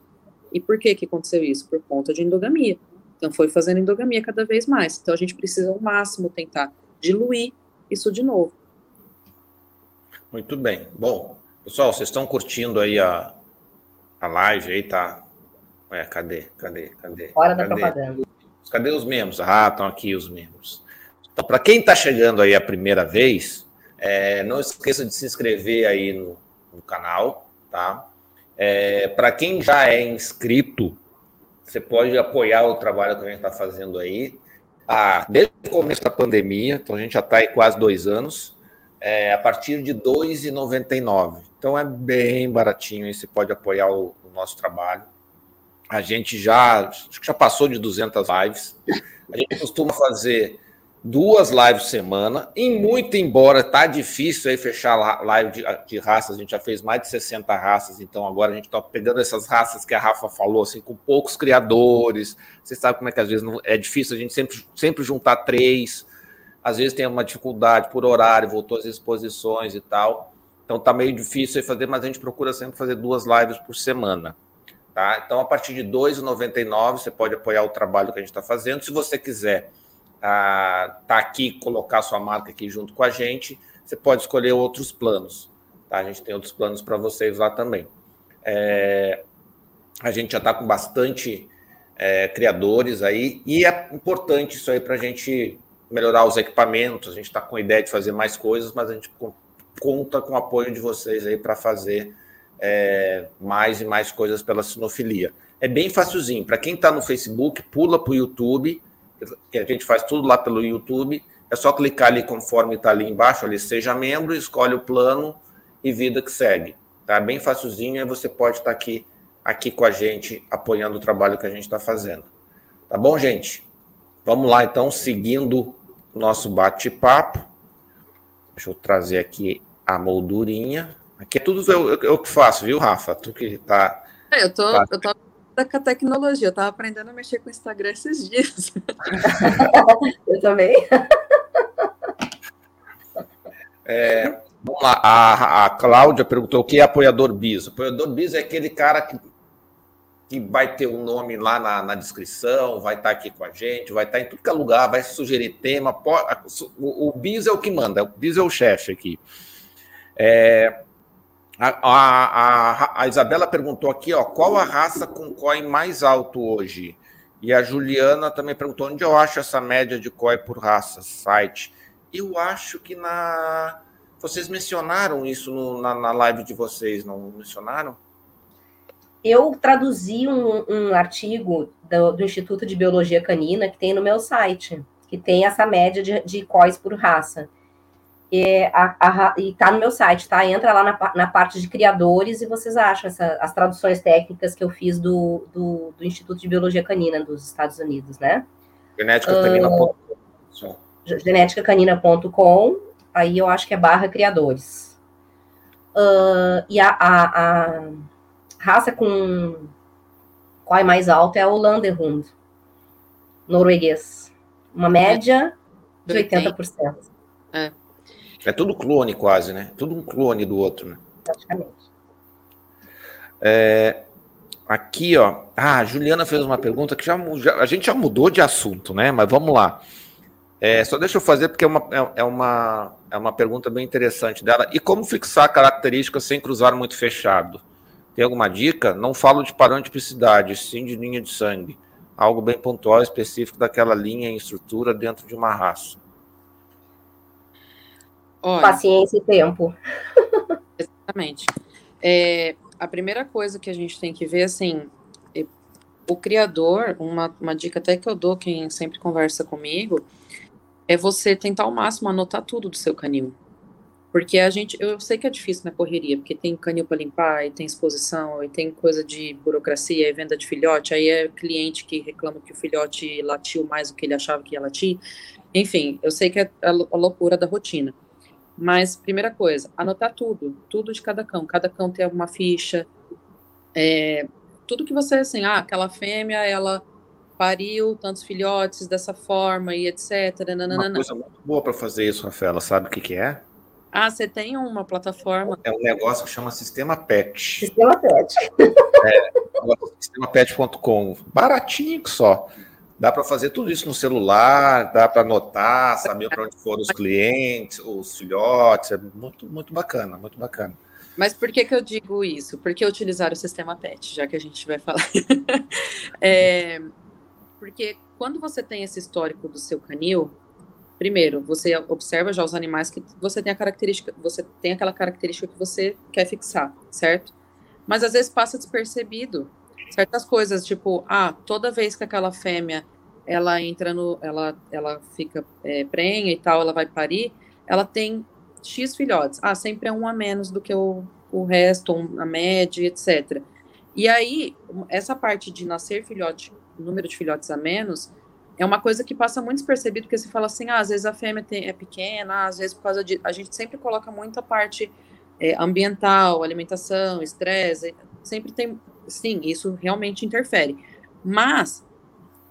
E por que que aconteceu isso? Por conta de endogamia. Então foi fazendo endogamia cada vez mais. Então a gente precisa ao máximo tentar diluir isso de novo.
Muito bem. Bom, pessoal, vocês estão curtindo aí a, a live aí, tá? Ué, cadê? Cadê? Cadê?
Hora cadê? da propaganda.
Cadê os membros? Ah, estão aqui os membros. Então, para quem está chegando aí a primeira vez, é, não esqueça de se inscrever aí no, no canal, tá? É, Para quem já é inscrito, você pode apoiar o trabalho que a gente está fazendo aí. Ah, desde o começo da pandemia, então a gente já está aí quase dois anos, é, a partir de R$ 2,99. Então é bem baratinho e você pode apoiar o, o, nosso trabalho. A gente já, já passou de 200 lives. A gente costuma fazer duas lives por semana, e muito embora tá difícil aí fechar live de, de, raças, a gente já fez mais de 60 raças, então agora a gente está pegando essas raças que a Rafa falou, assim, com poucos criadores, você sabe como é que às vezes não, é difícil a gente sempre, sempre juntar três, às vezes tem uma dificuldade por horário, voltou às exposições e tal, então tá meio difícil aí fazer, mas a gente procura sempre fazer duas lives por semana. Tá? Então, a partir de R$ 2,99, você pode apoiar o trabalho que a gente está fazendo. Se você quiser tá aqui, colocar sua marca aqui junto com a gente, você pode escolher outros planos. Tá? A gente tem outros planos para vocês lá também. É, a gente já está com bastante é, criadores aí, e é importante isso aí para a gente melhorar os equipamentos. A gente está com a ideia de fazer mais coisas, mas a gente conta com o apoio de vocês aí para fazer é, mais e mais coisas pela sinofilia. É bem facilzinho. Para quem está no Facebook, pula para o YouTube que a gente faz tudo lá pelo YouTube. É só clicar ali conforme está ali embaixo, ali seja membro, escolhe o plano e vida que segue. Tá bem facilzinho, e você pode estar tá aqui, aqui com a gente, apoiando o trabalho que a gente está fazendo. Tá bom, gente? Vamos lá, então, seguindo o nosso bate-papo. Deixa eu trazer aqui a moldurinha. Aqui é tudo eu, eu, eu que faço, viu, Rafa? Tu que tá.
É, eu tô, tá... eu tô com a tecnologia. Eu tava aprendendo a mexer com o Instagram esses dias.
eu também.
É, Vamos lá, a, a Cláudia perguntou o que é apoiador bis. Apoiador bis é aquele cara que, que vai ter o um nome lá na, na, descrição, vai estar aqui com a gente, vai estar em tudo que é lugar, vai sugerir tema. Pode, o, o bis é o que manda, o bis é o chefe aqui. É, a, a, a, Isabela perguntou aqui, ó, qual a raça com COI mais alto hoje? E a Juliana também perguntou onde eu acho essa média de COI por raça, site. Eu acho que na vocês mencionaram isso no, na, na, live de vocês, não mencionaram?
Eu traduzi um, um artigo do, do, Instituto de Biologia Canina que tem no meu site, que tem essa média de, de COIs por raça. E, a, a, e tá no meu site, tá? Entra lá na, na parte de criadores e vocês acham essa, as traduções técnicas que eu fiz do, do, do Instituto de Biologia Canina dos Estados Unidos, né?
Genéticacanina.com.
Uh, genéticacanina.com aí eu acho que é barra criadores. Uh, e a, a, a, raça com qual é mais alta é o Landerhund, norueguês. Uma média de 80%.
É. é tudo clone quase, né? Tudo um clone do outro, né? Praticamente. É, aqui, ó. Ah, a Juliana fez uma pergunta que já, já, a gente já mudou de assunto, né? Mas vamos lá. É, só deixa eu fazer, porque é uma, é, é, uma, é uma pergunta bem interessante dela. E como fixar características sem cruzar muito fechado? Tem alguma dica? Não falo de padrão de tipicidade, sim de linha de sangue. Algo bem pontual, específico daquela linha em estrutura dentro de uma raça.
Olha, Paciência e tempo.
Exatamente. É, a primeira coisa que a gente tem que ver, assim, é, o criador, uma, uma dica até que eu dou quem sempre conversa comigo, é você tentar ao máximo anotar tudo do seu canil. Porque a gente, eu sei que é difícil na correria, porque tem canil para limpar, e tem exposição, e tem coisa de burocracia, e venda de filhote, aí é cliente que reclama que o filhote latiu mais do que ele achava que ia latir. Enfim, eu sei que é a loucura da rotina. Mas, primeira coisa, anotar tudo, tudo de cada cão. Cada cão tem alguma ficha, é, tudo que você, assim, ah, aquela fêmea, ela pariu tantos filhotes dessa forma e etc.
Nananana. Uma coisa muito boa para fazer isso, Rafaela, sabe o que, que é?
Ah, você tem uma plataforma.
É um negócio que chama Sistema Pet.
Sistema Pet.
É, sistemapet.com. Baratinho só. Dá para fazer tudo isso no celular, dá para anotar, saber para onde foram os clientes, os filhotes. É muito, muito bacana, muito bacana.
Mas por que, que eu digo isso? Porque utilizar o sistema PET, já que a gente vai falar. é, porque quando você tem esse histórico do seu canil, primeiro, você observa já os animais que você tem a característica, você tem aquela característica que você quer fixar, certo? Mas às vezes passa despercebido certas coisas, tipo, ah, toda vez que aquela fêmea ela entra no, ela, ela fica é, prenha e tal, ela vai parir, ela tem X filhotes. Ah, sempre é um a menos do que o, o resto, a média, etc. E aí, essa parte de nascer filhote número de filhotes a menos, é uma coisa que passa muito despercebido, porque você fala assim, ah, às vezes a fêmea tem, é pequena, às vezes por causa de... A gente sempre coloca muita parte é, ambiental, alimentação, estresse, sempre tem... Sim, isso realmente interfere. Mas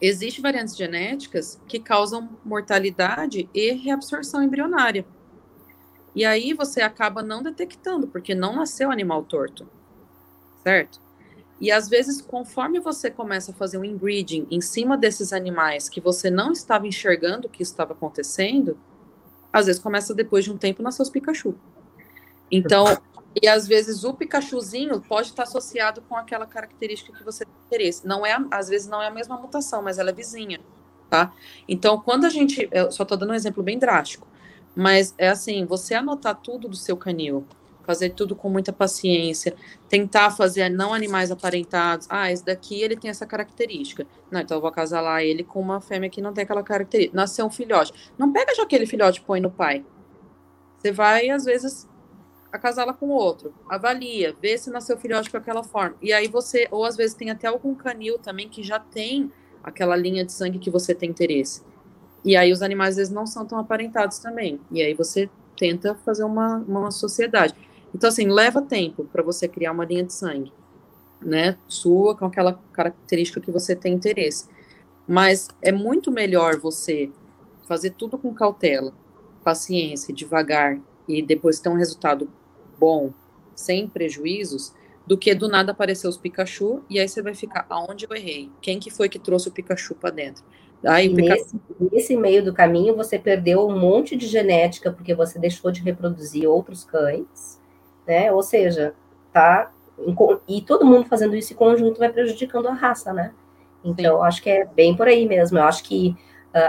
existem variantes genéticas que causam mortalidade e reabsorção embrionária. E aí você acaba não detectando, porque não nasceu animal torto, certo? E às vezes, conforme você começa a fazer um inbreeding em cima desses animais que você não estava enxergando o que estava acontecendo, às vezes começa depois de um tempo nascer os Pikachu. Então, e às vezes o Pikachuzinho pode estar associado com aquela característica que você tem interesse. Não é, às vezes não é a mesma mutação, mas ela é vizinha, tá? Então, quando a gente, eu só estou dando um exemplo bem drástico, mas é assim, você anotar tudo do seu canil, fazer tudo com muita paciência, tentar fazer não animais aparentados. Ah, esse daqui ele tem essa característica. Não, então eu vou acasalar ele com uma fêmea que não tem aquela característica. Nasceu um filhote. Não pega já aquele filhote e põe no pai. Você vai, às vezes, acasala com outro, avalia, vê se nasceu filhote com aquela forma. E aí você, ou às vezes tem até algum canil também que já tem aquela linha de sangue que você tem interesse. E aí os animais às vezes não são tão aparentados também. E aí você tenta fazer uma, uma sociedade. Então, assim, leva tempo para você criar uma linha de sangue, né? Sua, com aquela característica que você tem interesse. Mas é muito melhor você fazer tudo com cautela, paciência, devagar, e depois ter um resultado bom, sem prejuízos, do que do nada aparecer os Pikachu e aí você vai ficar aonde eu errei? Quem que foi que trouxe o Pikachu para dentro?
Aí, Pikachu... nesse, nesse, meio do caminho você perdeu um monte de genética porque você deixou de reproduzir outros cães, né? Ou seja, tá e todo mundo fazendo isso em conjunto vai prejudicando a raça, né? Então, acho que é bem por aí mesmo. Eu acho que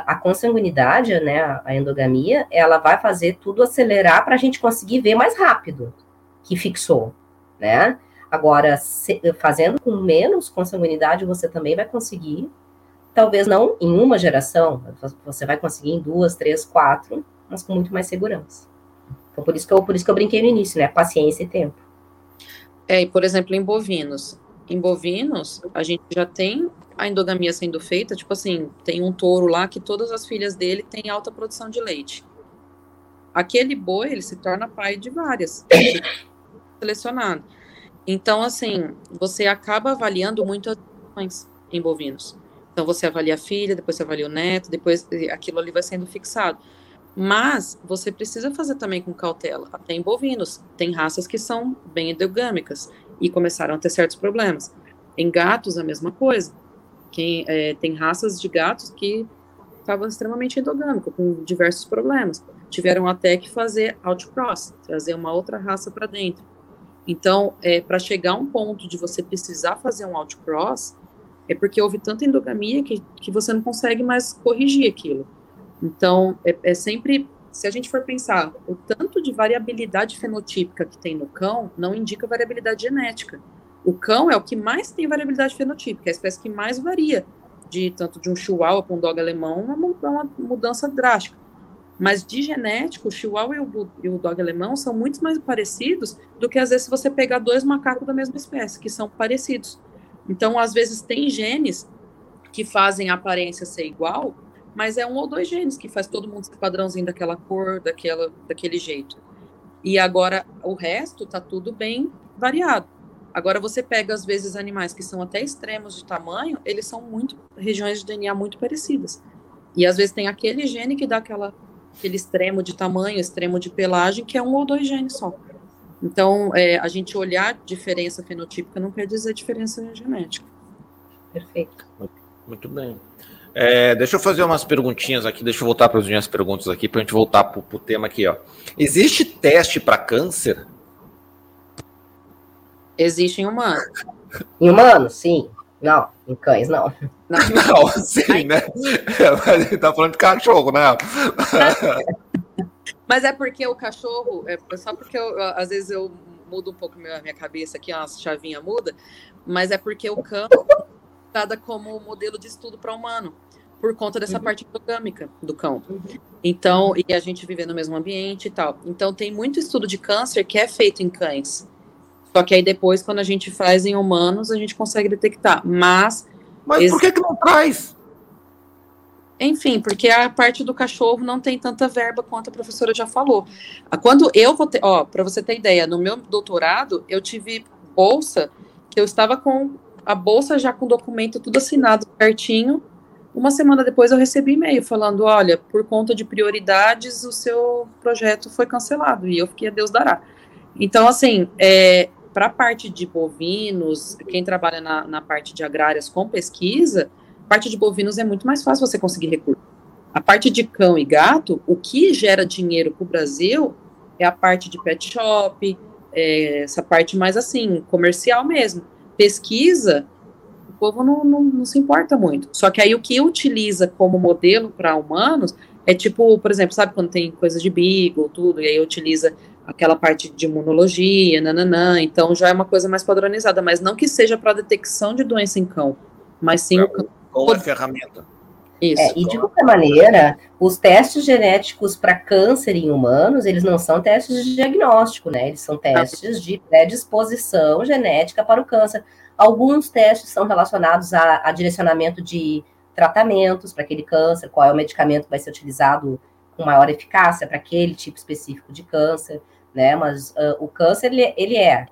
a consanguinidade, né, a endogamia, ela vai fazer tudo acelerar para a gente conseguir ver mais rápido que fixou, né? Agora, se, fazendo com menos consanguinidade, você também vai conseguir, talvez não em uma geração, você vai conseguir em duas, três, quatro, mas com muito mais segurança. Então, por isso que eu, por isso que eu brinquei no início, né? Paciência e tempo.
É, e por exemplo, em bovinos. Em bovinos, a gente já tem a endogamia sendo feita, tipo assim, tem um touro lá que todas as filhas dele têm alta produção de leite. Aquele boi, ele se torna pai de várias, selecionado. Então, assim, você acaba avaliando muito as mães em bovinos. Então, você avalia a filha, depois você avalia o neto, depois aquilo ali vai sendo fixado. Mas você precisa fazer também com cautela. Até em bovinos, tem raças que são bem endogâmicas e começaram a ter certos problemas. Em gatos, a mesma coisa. Quem, é, tem raças de gatos que estavam extremamente endogâmicos, com diversos problemas. Tiveram até que fazer outcross, trazer uma outra raça para dentro. Então, é, para chegar a um ponto de você precisar fazer um outcross, é porque houve tanta endogamia que, que você não consegue mais corrigir aquilo. Então, é, é sempre, se a gente for pensar, o tanto de variabilidade fenotípica que tem no cão não indica variabilidade genética. O cão é o que mais tem variabilidade fenotípica, é a espécie que mais varia, de tanto de um chihuahua para um dog alemão, uma, uma mudança drástica. Mas de genético, o chihuahua e o, e o dog alemão são muito mais parecidos do que às vezes se você pegar dois macacos da mesma espécie, que são parecidos. Então, às vezes tem genes que fazem a aparência ser igual, mas é um ou dois genes que faz todo mundo ser padrãozinho daquela cor, daquela, daquele jeito. E agora o resto tá tudo bem variado. Agora você pega às vezes animais que são até extremos de tamanho, eles são muito regiões de DNA muito parecidas. E às vezes tem aquele gene que dá aquela aquele extremo de tamanho, extremo de pelagem, que é um ou dois genes só. Então, é, a gente olhar diferença fenotípica não quer dizer diferença genética.
Perfeito.
Muito bem. É, deixa eu fazer umas perguntinhas aqui, deixa eu voltar para as minhas perguntas aqui, para a gente voltar para o tema aqui. Ó. Existe teste para câncer?
Existe em humanos.
Em humanos, sim. Não, em cães, não.
Não, não sim, né? Mas ele tá falando de cachorro, né?
Mas é porque o cachorro, é só porque eu, às vezes eu mudo um pouco minha, minha cabeça aqui, a chavinha muda, mas é porque o cão é dada como modelo de estudo para humano, por conta dessa uhum. parte endogâmica do cão. Então, e a gente vive no mesmo ambiente e tal. Então, tem muito estudo de câncer que é feito em cães. Só que aí depois, quando a gente faz em humanos, a gente consegue detectar. Mas.
Mas por que, que não traz?
Enfim, porque a parte do cachorro não tem tanta verba quanto a professora já falou. Quando eu vou ter, ó, para você ter ideia, no meu doutorado, eu tive bolsa, que eu estava com a bolsa já com o documento tudo assinado certinho. Uma semana depois eu recebi e-mail falando: olha, por conta de prioridades, o seu projeto foi cancelado. E eu fiquei a Deus dará. Então, assim, é, para a parte de bovinos, quem trabalha na, na parte de agrárias com pesquisa, parte de bovinos é muito mais fácil você conseguir recurso. A parte de cão e gato, o que gera dinheiro para o Brasil é a parte de pet shop, é essa parte mais assim, comercial mesmo. Pesquisa, o povo não, não, não se importa muito. Só que aí o que utiliza como modelo para humanos é tipo, por exemplo, sabe quando tem coisa de beagle, tudo, e aí utiliza aquela parte de imunologia, nananã, então já é uma coisa mais padronizada, mas não que seja para detecção de doença em cão, mas sim... É, o cão...
Com a ferramenta.
Isso. É, e de qualquer maneira, os testes genéticos para câncer em humanos, eles não são testes de diagnóstico, né? Eles são testes de predisposição genética para o câncer. Alguns testes são relacionados a, a direcionamento de tratamentos para aquele câncer, qual é o medicamento que vai ser utilizado com maior eficácia para aquele tipo específico de câncer né? Mas uh, o câncer, ele, ele é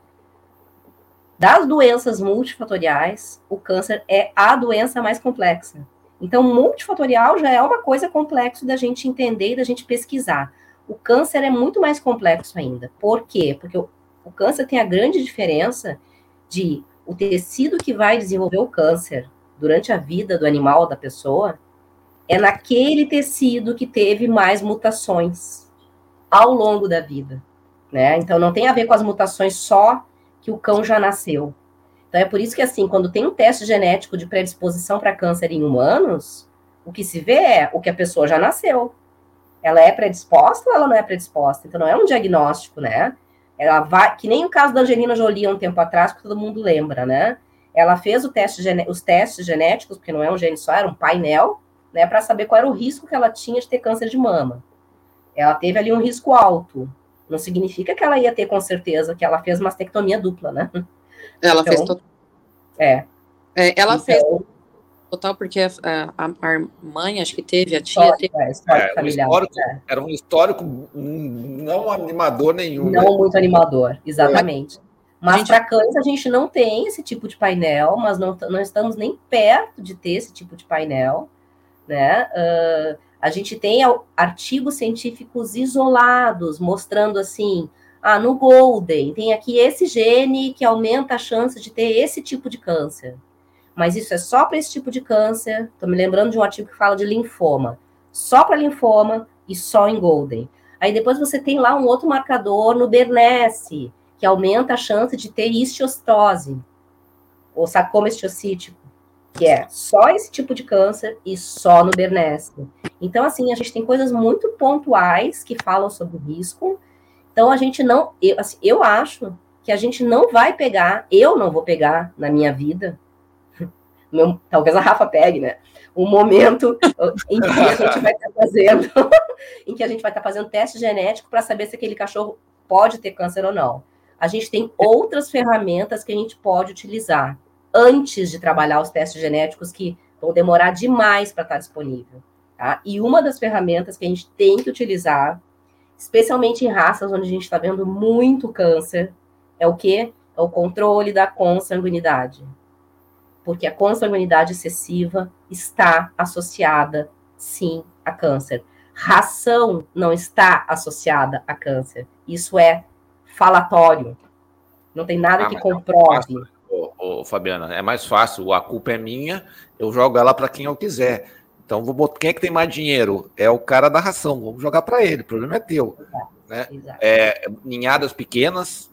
das doenças multifatoriais, o câncer é a doença mais complexa. Então, multifatorial já é uma coisa complexa da gente entender e da gente pesquisar. O câncer é muito mais complexo ainda. Por quê? Porque o, o câncer tem a grande diferença de o tecido que vai desenvolver o câncer durante a vida do animal da pessoa é naquele tecido que teve mais mutações ao longo da vida, né? Então não tem a ver com as mutações só que o cão já nasceu. Então é por isso que assim, quando tem um teste genético de predisposição para câncer em humanos, o que se vê é o que a pessoa já nasceu. Ela é predisposta ou ela não é predisposta? Então não é um diagnóstico, né? Ela vai, que nem o caso da Angelina Jolie um tempo atrás, que todo mundo lembra, né? Ela fez teste, os testes genéticos, porque não é um gene só, era um painel, né, para saber qual era o risco que ela tinha de ter câncer de mama. Ela teve ali um risco alto. Não significa que ela ia ter com certeza que ela fez mastectomia dupla, né?
Ela então, fez total.
É.
é ela então, fez total porque a, a, a, mãe, acho que teve, a tia teve. É,
é, um histórico, é. Era um histórico não animador nenhum.
Não né? muito animador, exatamente. Mas gente... para cães a gente não tem esse tipo de painel, mas não, não estamos nem perto de ter esse tipo de painel né? Uh, a gente tem artigos científicos isolados mostrando assim, ah, no Golden tem aqui esse gene que aumenta a chance de ter esse tipo de câncer. Mas isso é só para esse tipo de câncer. Estou me lembrando de um artigo que fala de linfoma. Só para linfoma e só em Golden. Aí depois você tem lá um outro marcador no Bernese, que aumenta a chance de ter histiostose, ou sarcoma histiocítico que é só esse tipo de câncer e só no Bernese. Então, assim, a gente tem coisas muito pontuais que falam sobre o risco. Então, a gente não, eu, assim, eu acho que a gente não vai pegar, eu não vou pegar na minha vida, meu, talvez a Rafa pegue, né? Um momento em que a gente vai estar fazendo, em que a gente vai estar fazendo teste genético para saber se aquele cachorro pode ter câncer ou não. A gente tem outras ferramentas que a gente pode utilizar antes de trabalhar os testes genéticos que vão demorar demais para estar disponível. Tá? E uma das ferramentas que a gente tem que utilizar, especialmente em raças onde a gente está vendo muito câncer, é o que? É o controle da consanguinidade. Porque a consanguinidade excessiva está associada, sim, a câncer. Ração não está associada a câncer. Isso é falatório. Não tem nada ah, que é comprove
ô, Fabiana, é mais fácil. A culpa é minha, eu jogo ela para quem eu quiser. Então, vou botar, quem é que tem mais dinheiro? É o cara da ração. Vamos jogar para ele. O problema é teu. Exato, né? Exato. É, ninhadas pequenas,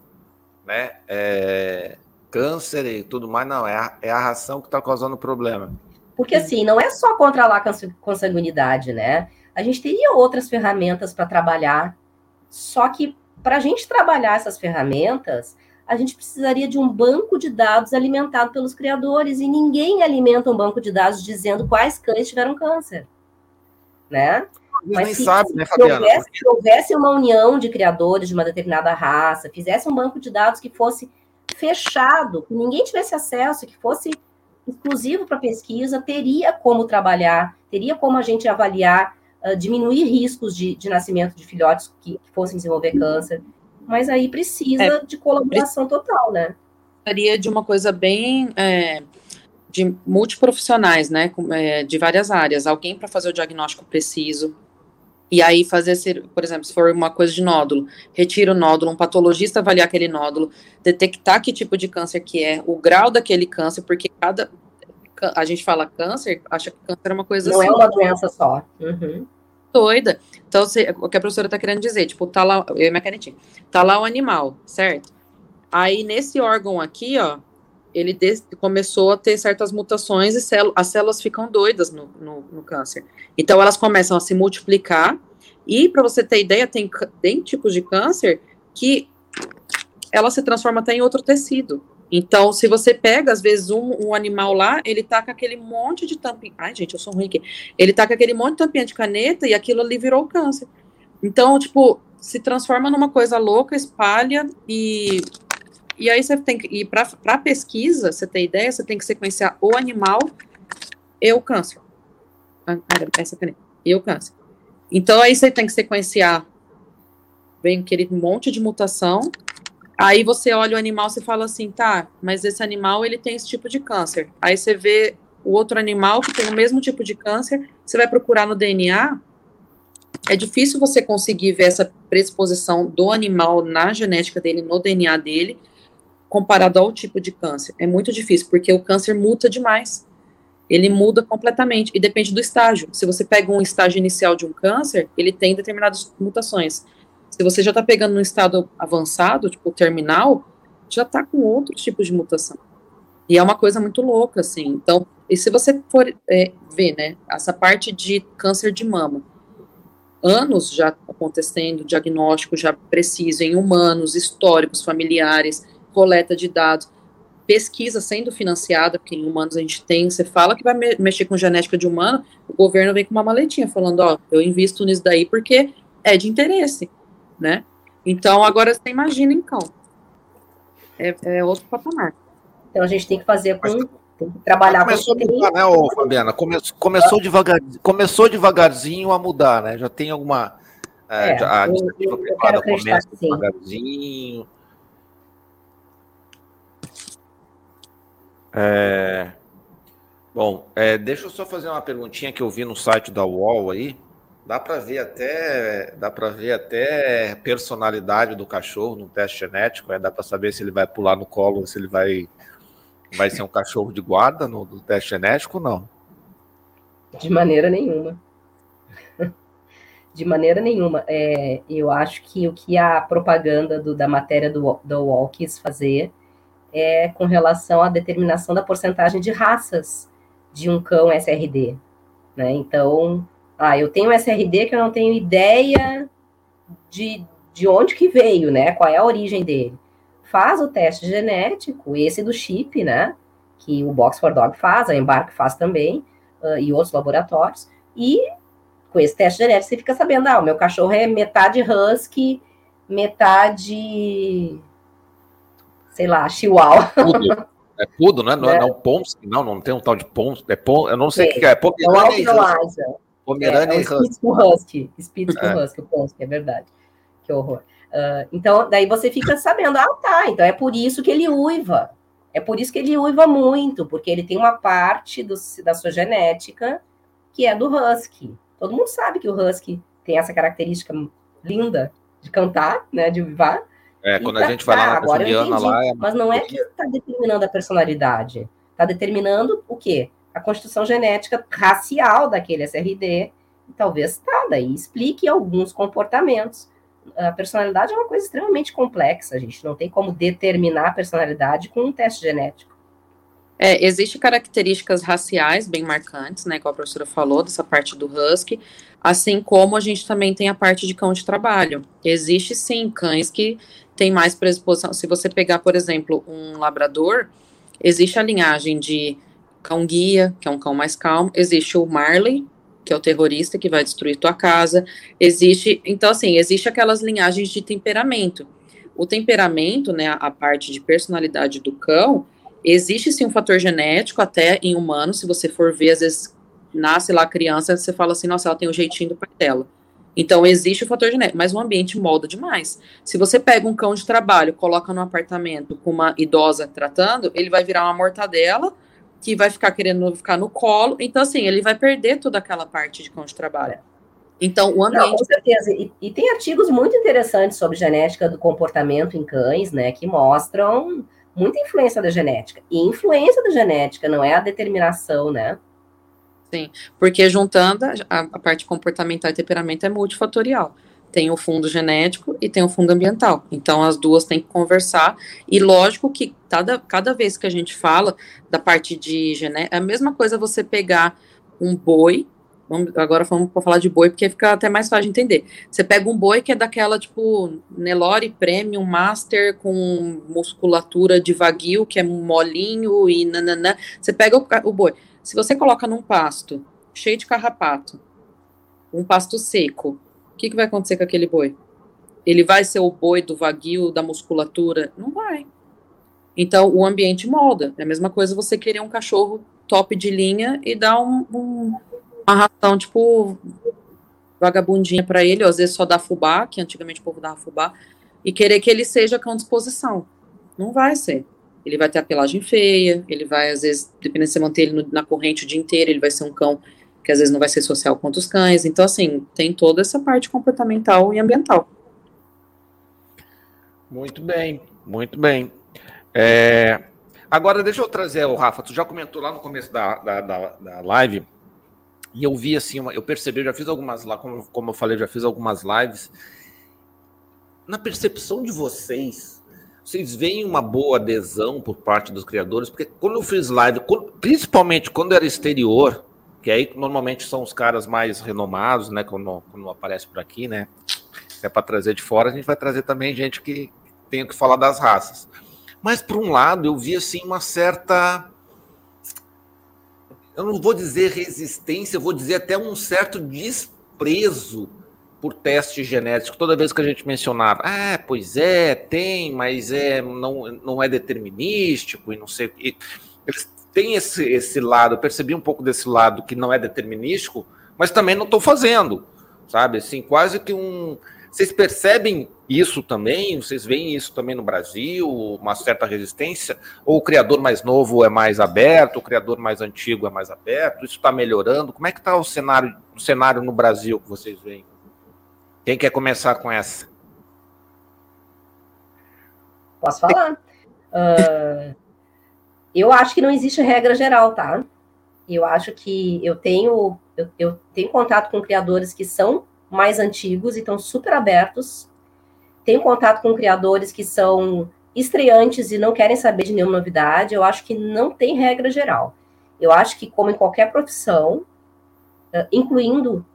né? É, câncer e tudo mais, não. É a, é a ração que está causando o problema.
Porque assim, não é só controlar a consanguinidade, né? A gente teria outras ferramentas para trabalhar. Só que para a gente trabalhar essas ferramentas, a gente precisaria de um banco de dados alimentado pelos criadores, e ninguém alimenta um banco de dados dizendo quais cães tiveram câncer, né?
Mas se, sabe, né, Fabiana?
Se houvesse, se houvesse uma união de criadores de uma determinada raça, fizesse um banco de dados que fosse fechado, que ninguém tivesse acesso, que fosse exclusivo para pesquisa, teria como trabalhar, teria como a gente avaliar, uh, diminuir riscos de, de nascimento de filhotes que, que fossem desenvolver câncer mas aí precisa é, de colaboração total, né?
Precisaria de uma coisa bem é, de multiprofissionais, né? É, de várias áreas, alguém para fazer o diagnóstico preciso. E aí fazer, por exemplo, se for uma coisa de nódulo, retira o nódulo, um patologista avaliar aquele nódulo, detectar que tipo de câncer que é, o grau daquele câncer, porque cada a gente fala câncer, acha que câncer é uma coisa
Não é assim. Não é uma doença só. Uhum
doida. Então, você, o que a professora está querendo dizer, tipo, tá lá, eu e minha canetinha, tá lá o animal, certo? Aí, nesse órgão aqui, ó, ele começou a ter certas mutações e as células ficam doidas no, no, no, câncer. Então, elas começam a se multiplicar e, para você ter ideia, tem, tem tipos de câncer que ela se transforma até em outro tecido. Então, se você pega, às vezes, um, um, animal lá, ele tá com aquele monte de tampinha. Ai, gente, eu sou ruim aqui. Ele tá com aquele monte de tampinha de caneta e aquilo ali virou câncer. Então, tipo, se transforma numa coisa louca, espalha e. E aí você tem que. E para pesquisa, você tem ideia, você tem que sequenciar o animal e o câncer. Ah, essa caneta. E o câncer. Então aí você tem que sequenciar. Vem aquele monte de mutação Aí você olha o animal e fala assim, tá, mas esse animal ele tem esse tipo de câncer. Aí você vê o outro animal que tem o mesmo tipo de câncer, você vai procurar no DNA, é difícil você conseguir ver essa predisposição do animal na genética dele, no DNA dele, comparado ao tipo de câncer. É muito difícil, porque o câncer muta demais. Ele muda completamente e depende do estágio. Se você pega um estágio inicial de um câncer, ele tem determinadas mutações. Se você já está pegando um estado avançado, tipo terminal, já está com outros tipos de mutação. E é uma coisa muito louca, assim. Então, e se você for é, ver, né, essa parte de câncer de mama, anos já acontecendo, diagnóstico já preciso em humanos, históricos, familiares, coleta de dados, pesquisa sendo financiada, porque em humanos a gente tem, você fala que vai me mexer com genética de humano, o governo vem com uma maletinha falando, ó, eu invisto nisso daí porque é de interesse, né? Então, agora você imagina, então. É, é outro patamar.
Então, a gente tem que fazer com trabalhar
começou a mudar, né, ô, Fabiana? Come, começou, devagar, começou devagarzinho a mudar, né? Já tem alguma. É, é, a iniciativa privada começa devagarzinho. É, bom, é, deixa eu só fazer uma perguntinha que eu vi no site da UOL aí. Dá para ver até dá para ver até personalidade do cachorro no teste genético, é, dá para saber se ele vai pular no colo, se ele vai Vai ser um cachorro de guarda no, no teste genético ou não?
De maneira nenhuma. De maneira nenhuma. É, eu acho que o que a propaganda do, da matéria do, do UOL quis fazer é com relação à determinação da porcentagem de raças de um cão SRD. Né? Então, ah, eu tenho um SRD que eu não tenho ideia de, de onde que veio, né? Qual é a origem dele faz o teste genético, esse do chip, né? Que o Box for Dog faz, a Embark faz também, uh, e outros laboratórios. E com esse teste genético você fica sabendo, ah, o meu cachorro é metade husky, metade, sei lá, chihuahua.
Pudo. É pudo, né? Não é, é não Pomsky, não, não tem um tal de Pomsky, é pom, eu não sei o que é,
é Pomerânia
e
Pomerânia é, e Husky. Husky, Spitz com é. Husky, o Pomsky, é verdade. Que horror. Uh, então, daí você fica sabendo, ah, tá, então é por isso que ele uiva. É por isso que ele uiva muito, porque ele tem uma parte do, da sua genética que é do husky. Todo mundo sabe que o husky tem essa característica linda de cantar, né, de uivar.
É, quando tá, a gente vai lá na agora eu entendi, lá, é
mas não é que está determinando a personalidade, está determinando o quê? A constituição genética racial daquele SRD, talvez tá, daí explique alguns comportamentos a personalidade é uma coisa extremamente complexa, a gente não tem como determinar a personalidade com um teste genético.
É, Existem características raciais bem marcantes, né, como a professora falou, dessa parte do husky, assim como a gente também tem a parte de cão de trabalho. Existe sim cães que têm mais predisposição. Se você pegar, por exemplo, um labrador, existe a linhagem de cão guia, que é um cão mais calmo, existe o Marley, que é o terrorista que vai destruir tua casa. Existe, então assim, existe aquelas linhagens de temperamento. O temperamento, né, a parte de personalidade do cão, existe sim um fator genético até em humanos, se você for ver, às vezes nasce lá criança, você fala assim, nossa, ela tem o jeitinho do pai dela. Então, existe o fator genético, mas o ambiente molda demais. Se você pega um cão de trabalho, coloca num apartamento com uma idosa tratando, ele vai virar uma mortadela, que vai ficar querendo ficar no colo. Então, assim, ele vai perder toda aquela parte de cão de trabalho. Então, o ambiente. Não,
com certeza. E, e, tem artigos muito interessantes sobre genética do comportamento em cães, né, que mostram muita influência da genética. E influência da genética não é a determinação, né?
Sim, porque juntando a, a parte comportamental e temperamento é multifatorial tem o fundo genético e tem o fundo ambiental. Então, as duas têm que conversar. E lógico que cada, cada vez que a gente fala da parte de genética, é a mesma coisa você pegar um boi. Vamos, agora vamos falar de boi, porque fica até mais fácil de entender. Você pega um boi que é daquela, tipo, Nelore Premium Master com musculatura de vaguio, que é molinho e nananã. Você pega o, o boi. Se você coloca num pasto cheio de carrapato, um pasto seco, o que, que vai acontecer com aquele boi? Ele vai ser o boi do vaguio, da musculatura? Não vai. Então, o ambiente molda. É a mesma coisa você querer um cachorro top de linha e dar um, um, uma ração, tipo, vagabundinha para ele, ou às vezes só dar fubá, que antigamente o povo dava fubá, e querer que ele seja com disposição. Não vai ser. Ele vai ter a pelagem feia, ele vai, às vezes, dependendo de você manter ele no, na corrente o dia inteiro, ele vai ser um cão que às vezes não vai ser social quanto os cães. Então, assim, tem toda essa parte comportamental e ambiental.
Muito bem, muito bem. É, agora, deixa eu trazer o Rafa. Tu já comentou lá no começo da, da, da, da live, e eu vi assim, eu percebi, eu já fiz algumas como, como eu falei, já fiz algumas lives. Na percepção de vocês, vocês veem uma boa adesão por parte dos criadores? Porque quando eu fiz live, principalmente quando era exterior, que aí normalmente são os caras mais renomados, né? Quando, quando aparece por aqui, né? É para trazer de fora, a gente vai trazer também gente que tem que falar das raças. Mas por um lado, eu vi assim uma certa eu não vou dizer resistência, eu vou dizer até um certo desprezo por teste genético. Toda vez que a gente mencionava, ah, pois é, tem, mas é não, não é determinístico e não sei. E eles têm esse, esse lado, eu percebi um pouco desse lado que não é determinístico, mas também não estou fazendo, sabe? Assim, quase que um vocês percebem isso também? Vocês veem isso também no Brasil? Uma certa resistência? Ou o criador mais novo é mais aberto, o criador mais antigo é mais aberto? Isso está melhorando? Como é que está o cenário, o cenário no Brasil que vocês veem? Quem quer começar com essa?
Posso falar? Uh, eu acho que não existe regra geral, tá? Eu acho que eu tenho eu, eu tenho contato com criadores que são mais antigos e estão super abertos. Tenho contato com criadores que são estreantes e não querem saber de nenhuma novidade. Eu acho que não tem regra geral. Eu acho que, como em qualquer profissão, incluindo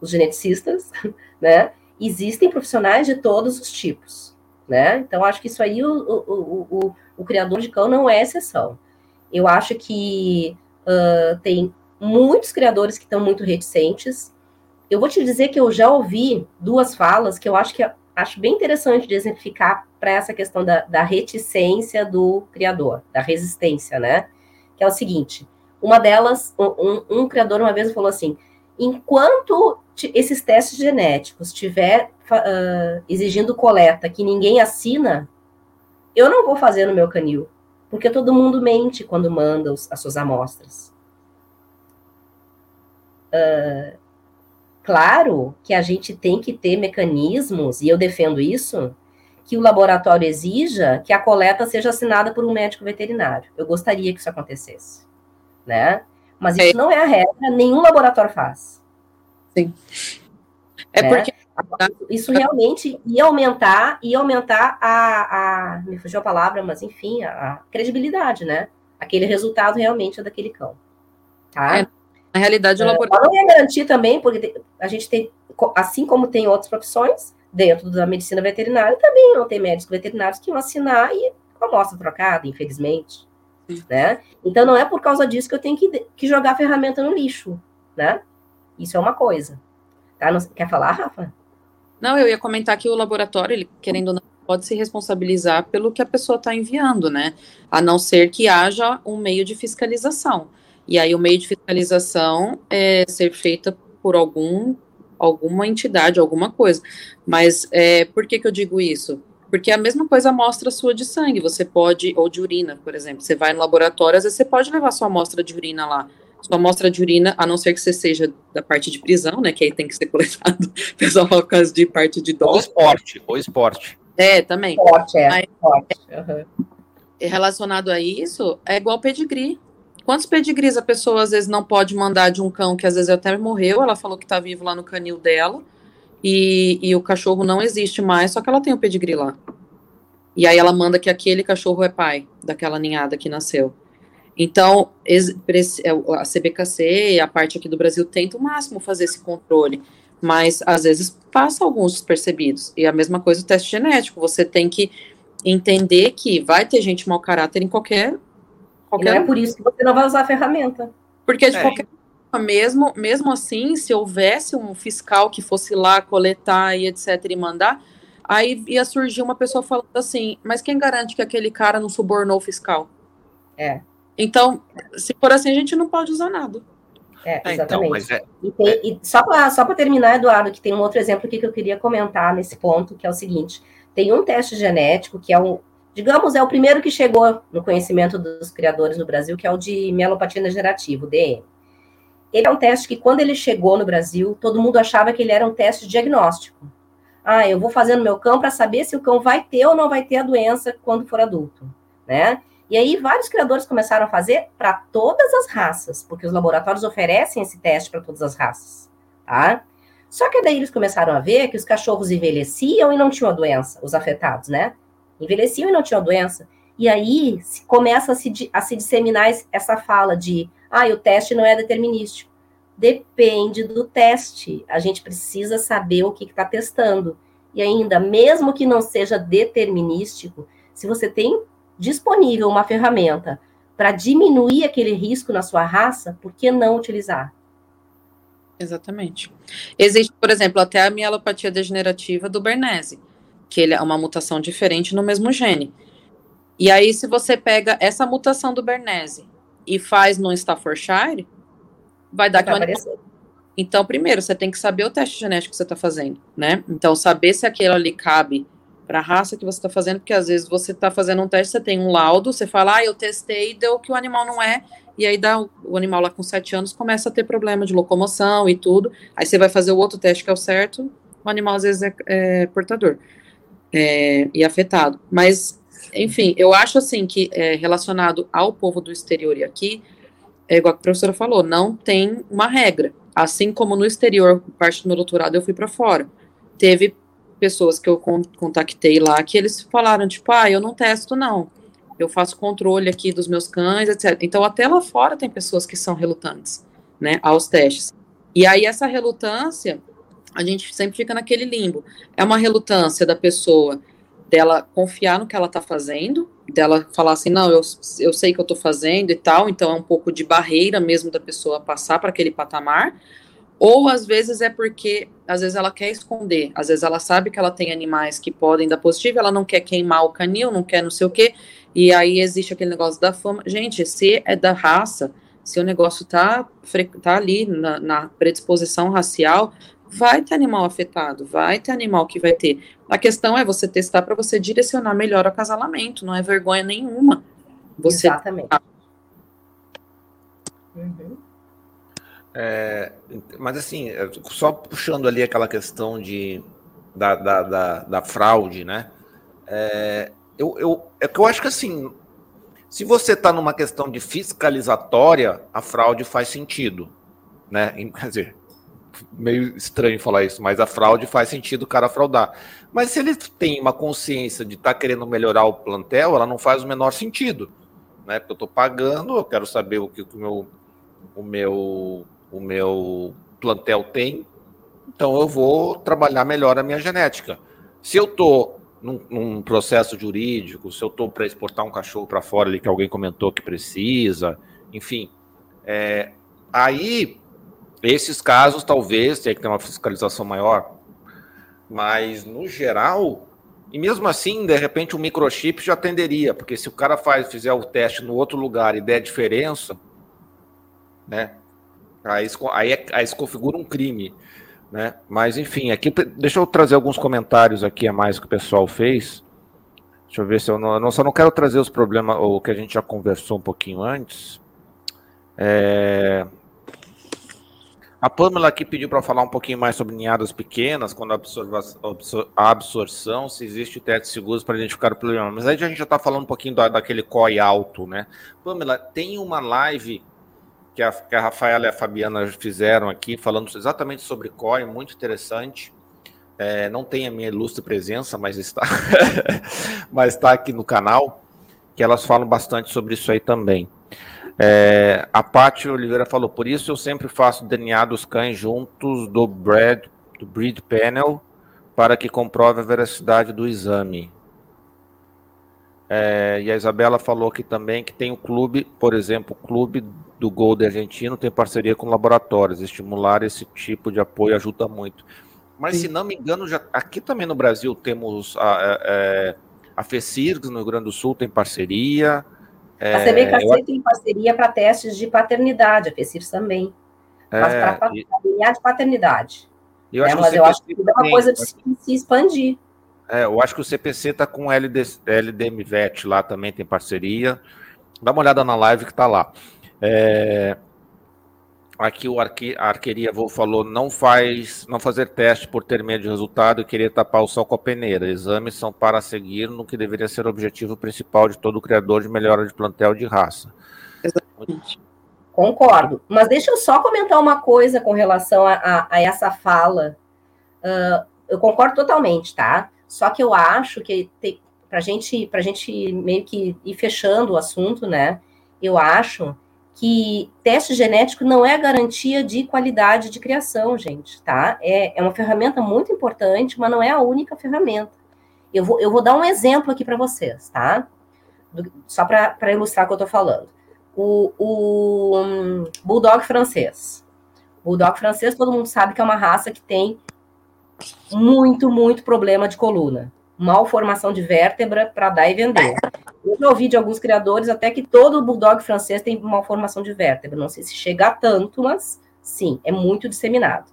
os geneticistas, né, existem profissionais de todos os tipos. Né? Então, acho que isso aí o, o, o, o criador de cão não é exceção. Eu acho que uh, tem muitos criadores que estão muito reticentes, eu vou te dizer que eu já ouvi duas falas que eu acho que acho bem interessante de exemplificar para essa questão da, da, reticência do criador, da resistência, né? Que é o seguinte: uma delas, um, um criador uma vez falou assim: enquanto esses testes genéticos estiver uh, exigindo coleta que ninguém assina, eu não vou fazer no meu canil, porque todo mundo mente quando manda os, as suas amostras. Uh, Claro que a gente tem que ter mecanismos, e eu defendo isso, que o laboratório exija que a coleta seja assinada por um médico veterinário. Eu gostaria que isso acontecesse, né? Mas isso é. não é a regra, nenhum laboratório faz.
Sim.
É né? porque isso realmente ia aumentar, ia aumentar a, a me fugiu a palavra, mas enfim, a, a credibilidade, né? Aquele resultado realmente é daquele cão. Tá? É,
na realidade, o é, laboratório.
Não é garantir também, porque a gente tem, assim como tem outras profissões, dentro da medicina veterinária, também não tem médicos veterinários que vão assinar e com a amostra trocada, infelizmente. Né? Então, não é por causa disso que eu tenho que, que jogar a ferramenta no lixo. Né? Isso é uma coisa. Tá? Não, quer falar, Rafa?
Não, eu ia comentar que o laboratório, ele, querendo ou não, pode se responsabilizar pelo que a pessoa está enviando, né? A não ser que haja um meio de fiscalização. E aí o meio de fiscalização é ser feita por algum alguma entidade, alguma coisa. Mas é, por que, que eu digo isso? Porque a mesma coisa amostra sua de sangue, você pode, ou de urina, por exemplo, você vai no laboratório, às vezes você pode levar sua amostra de urina lá. Sua amostra de urina, a não ser que você seja da parte de prisão, né, que aí tem que ser coletado, pessoal, por causa de parte de dó.
Ou esporte, ou esporte.
É, também.
Esporte, é. Aí, esporte. Uhum.
Relacionado a isso, é igual pedigree. Quantos pedigrees a pessoa às vezes não pode mandar de um cão que às vezes até morreu, ela falou que está vivo lá no canil dela, e, e o cachorro não existe mais, só que ela tem o pedigree lá. E aí ela manda que aquele cachorro é pai daquela ninhada que nasceu. Então, é, a CBKC, a parte aqui do Brasil, tenta o máximo fazer esse controle, mas às vezes passa alguns despercebidos. E a mesma coisa o teste genético, você tem que entender que vai ter gente mau caráter em qualquer
Qualquer... não é por isso que você não vai usar a ferramenta.
Porque de é. qualquer mesmo, mesmo assim, se houvesse um fiscal que fosse lá coletar e etc e mandar, aí ia surgir uma pessoa falando assim, mas quem garante que aquele cara não subornou o fiscal?
É.
Então, se for assim, a gente não pode usar nada.
É, é então, exatamente. É, e, tem, e só para só terminar, Eduardo, que tem um outro exemplo aqui que eu queria comentar nesse ponto, que é o seguinte: tem um teste genético que é um, digamos, é o primeiro que chegou no conhecimento dos criadores no Brasil, que é o de mielopatia degenerativa, o DM. ele é um teste que, quando ele chegou no Brasil, todo mundo achava que ele era um teste diagnóstico. Ah, eu vou fazer no meu cão para saber se o cão vai ter ou não vai ter a doença quando for adulto, né? E aí vários criadores começaram a fazer para todas as raças, porque os laboratórios oferecem esse teste para todas as raças, tá? Só que daí eles começaram a ver que os cachorros envelheciam e não tinham a doença, os afetados, né? Envelheciam e não tinham a doença. E aí se começa a se, a se disseminar essa fala de, ah, o teste não é determinístico. Depende do teste. A gente precisa saber o que está testando. E ainda, mesmo que não seja determinístico, se você tem disponível uma ferramenta para diminuir aquele risco na sua raça, por que não utilizar?
Exatamente. Existe, por exemplo, até a mielopatia degenerativa do Bernese, que ele é uma mutação diferente no mesmo gene. E aí, se você pega essa mutação do Bernese e faz no Staffordshire, vai dar vai aquela. Então, primeiro, você tem que saber o teste genético que você está fazendo, né? Então, saber se aquele ali cabe para a raça que você está fazendo, porque às vezes você está fazendo um teste, você tem um laudo, você fala, ah, eu testei e deu que o animal não é, e aí dá o animal lá com sete anos começa a ter problema de locomoção e tudo, aí você vai fazer o outro teste que é o certo, o animal às vezes é, é portador é, e afetado. Mas, enfim, eu acho assim que é, relacionado ao povo do exterior e aqui, é igual a professora falou, não tem uma regra. Assim como no exterior, parte do meu doutorado eu fui para fora. Teve pessoas que eu contactei lá que eles falaram, tipo, ah, eu não testo, não. Eu faço controle aqui dos meus cães, etc. Então, até lá fora tem pessoas que são relutantes, né, aos testes. E aí, essa relutância, a gente sempre fica naquele limbo. É uma relutância da pessoa dela confiar no que ela está fazendo, dela falar assim, não, eu, eu sei que eu estou fazendo e tal, então é um pouco de barreira mesmo da pessoa passar para aquele patamar, ou às vezes é porque, às vezes ela quer esconder, às vezes ela sabe que ela tem animais que podem dar positivo, ela não quer queimar o canil, não quer não sei o quê, e aí existe aquele negócio da fama. Gente, se é da raça, se o negócio tá, tá ali na, na predisposição racial, vai ter animal afetado, vai ter animal que vai ter. A questão é você testar para você direcionar melhor o acasalamento, não é vergonha nenhuma. Você
Exatamente.
Uhum. É, mas assim, é, só puxando ali aquela questão de, da, da, da, da fraude, né? É, eu, eu, é que eu acho que assim, se você está numa questão de fiscalizatória, a fraude faz sentido, né? Quer dizer, meio estranho falar isso, mas a fraude faz sentido o cara fraudar. Mas se ele tem uma consciência de estar tá querendo melhorar o plantel, ela não faz o menor sentido, né? Porque eu estou pagando, eu quero saber o que o meu, o meu o meu plantel tem, então eu vou trabalhar melhor a minha genética. Se eu estou num, num, processo jurídico, se eu estou para exportar um cachorro para fora ali que alguém comentou que precisa, enfim, é, aí esses casos talvez tenha que ter uma fiscalização maior, mas no geral, e mesmo assim, de repente o microchip já atenderia, porque se o cara faz, fizer o teste no outro lugar e der diferença, né? Aí, aí, é, aí se configura um crime. Né? Mas, enfim, aqui deixa eu trazer alguns comentários aqui a mais que o pessoal fez. Deixa eu ver se eu não. Eu só não quero trazer os problemas, o que a gente já conversou um pouquinho antes. É... A Pamela aqui pediu para falar um pouquinho mais sobre ninhadas pequenas, quando a, absor a absorção, se existe testes seguros para identificar o problema. Mas aí a gente já está falando um pouquinho da, daquele COI alto, né? Pamela, tem uma live que a, que a Rafaela e a Fabiana fizeram aqui, falando exatamente sobre COI, muito interessante. É, não tem a minha ilustre presença, mas está, mas está aqui no canal, que elas falam bastante sobre isso aí também. É, a Paty Oliveira falou, por isso eu sempre faço DNA dos cães juntos do, bread, do breed panel para que comprove a veracidade do exame. É, e a Isabela falou aqui também que tem o clube, por exemplo, o clube do Golden Argentino tem parceria com laboratórios. Estimular esse tipo de apoio ajuda muito. Mas, Sim. se não me engano, já, aqui também no Brasil temos a, a, é, a FECIRGS, no Rio Grande do Sul, tem parceria.
É, a CBKC eu... tem parceria para testes de paternidade, a FECIRGS também. Mas é, para e... de paternidade. Eu é, mas eu acho que é uma coisa de se, se expandir.
É, eu acho que o CPC está com o LD, LDMVET lá também, tem parceria. Dá uma olhada na live que está lá. É... Aqui o arque, a arqueria falou não faz, não fazer teste por ter medo de resultado e querer tapar o sol com a peneira. Exames são para seguir no que deveria ser o objetivo principal de todo criador de melhora de plantel de raça.
Exatamente. Concordo. Mas deixa eu só comentar uma coisa com relação a, a, a essa fala. Uh, eu concordo totalmente, tá? Só que eu acho que para gente, a gente meio que ir fechando o assunto, né? Eu acho que teste genético não é garantia de qualidade de criação, gente, tá? É, é uma ferramenta muito importante, mas não é a única ferramenta. Eu vou, eu vou dar um exemplo aqui para vocês, tá? Do, só para ilustrar o que eu estou falando. O, o um, Bulldog francês. Bulldog francês, todo mundo sabe que é uma raça que tem muito, muito problema de coluna malformação de vértebra para dar e vender. Eu já ouvi de alguns criadores até que todo bulldog francês tem malformação de vértebra. Não sei se chega a tanto, mas sim, é muito disseminado.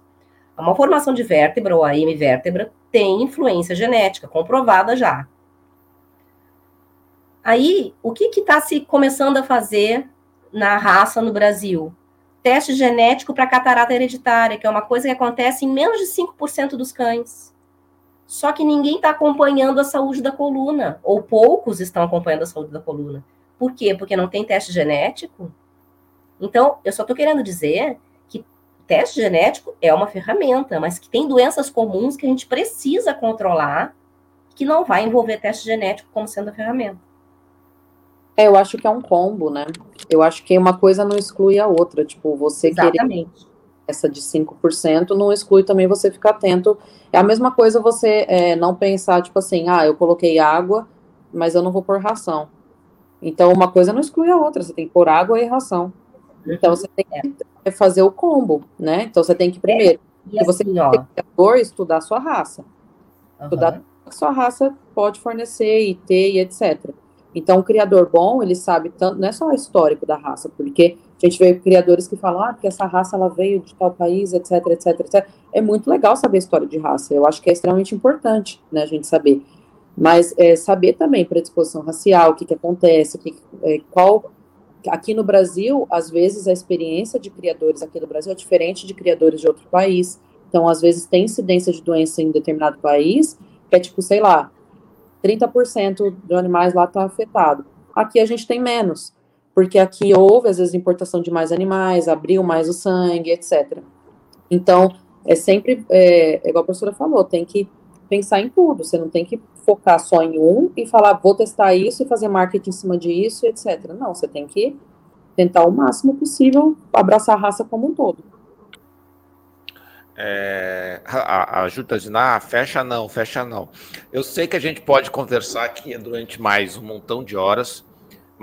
A malformação de vértebra, ou a hemivértebra, tem influência genética, comprovada já. Aí, o que está se começando a fazer na raça no Brasil? Teste genético para catarata hereditária, que é uma coisa que acontece em menos de 5% dos cães. Só que ninguém está acompanhando a saúde da coluna, ou poucos estão acompanhando a saúde da coluna. Por quê? Porque não tem teste genético? Então, eu só estou querendo dizer que teste genético é uma ferramenta, mas que tem doenças comuns que a gente precisa controlar, que não vai envolver teste genético como sendo a ferramenta.
É, eu acho que é um combo, né? Eu acho que uma coisa não exclui a outra. Tipo, você Exatamente. querer essa de 5%, não exclui também você ficar atento. É a mesma coisa você é, não pensar, tipo assim, ah, eu coloquei água, mas eu não vou pôr ração. Então, uma coisa não exclui a outra, você tem que pôr água e ração. Então, você tem que fazer o combo, né? Então, você tem que primeiro, é, e você assim, tem que estudar a sua raça. Uhum. Estudar o que sua raça pode fornecer e ter e etc. Então, o criador bom, ele sabe tanto, não é só o histórico da raça, porque a gente vê criadores que falam, ah, porque essa raça ela veio de tal país, etc, etc, etc. É muito legal saber a história de raça. Eu acho que é extremamente importante, né, a gente saber. Mas é, saber também predisposição racial, o que, que acontece, que, é, qual. Aqui no Brasil, às vezes a experiência de criadores aqui no Brasil é diferente de criadores de outro país. Então, às vezes tem incidência de doença em determinado país, que é tipo, sei lá, 30% de animais lá está afetado. Aqui a gente tem menos, porque aqui houve, às vezes, importação de mais animais, abriu mais o sangue, etc. Então, é sempre, é, é igual a professora falou, tem que pensar em tudo, você não tem que focar só em um e falar, vou testar isso e fazer marketing em cima disso, etc. Não, você tem que tentar o máximo possível abraçar a raça como um todo.
É, a, a Ju ah, fecha não, fecha não. Eu sei que a gente pode conversar aqui durante mais um montão de horas,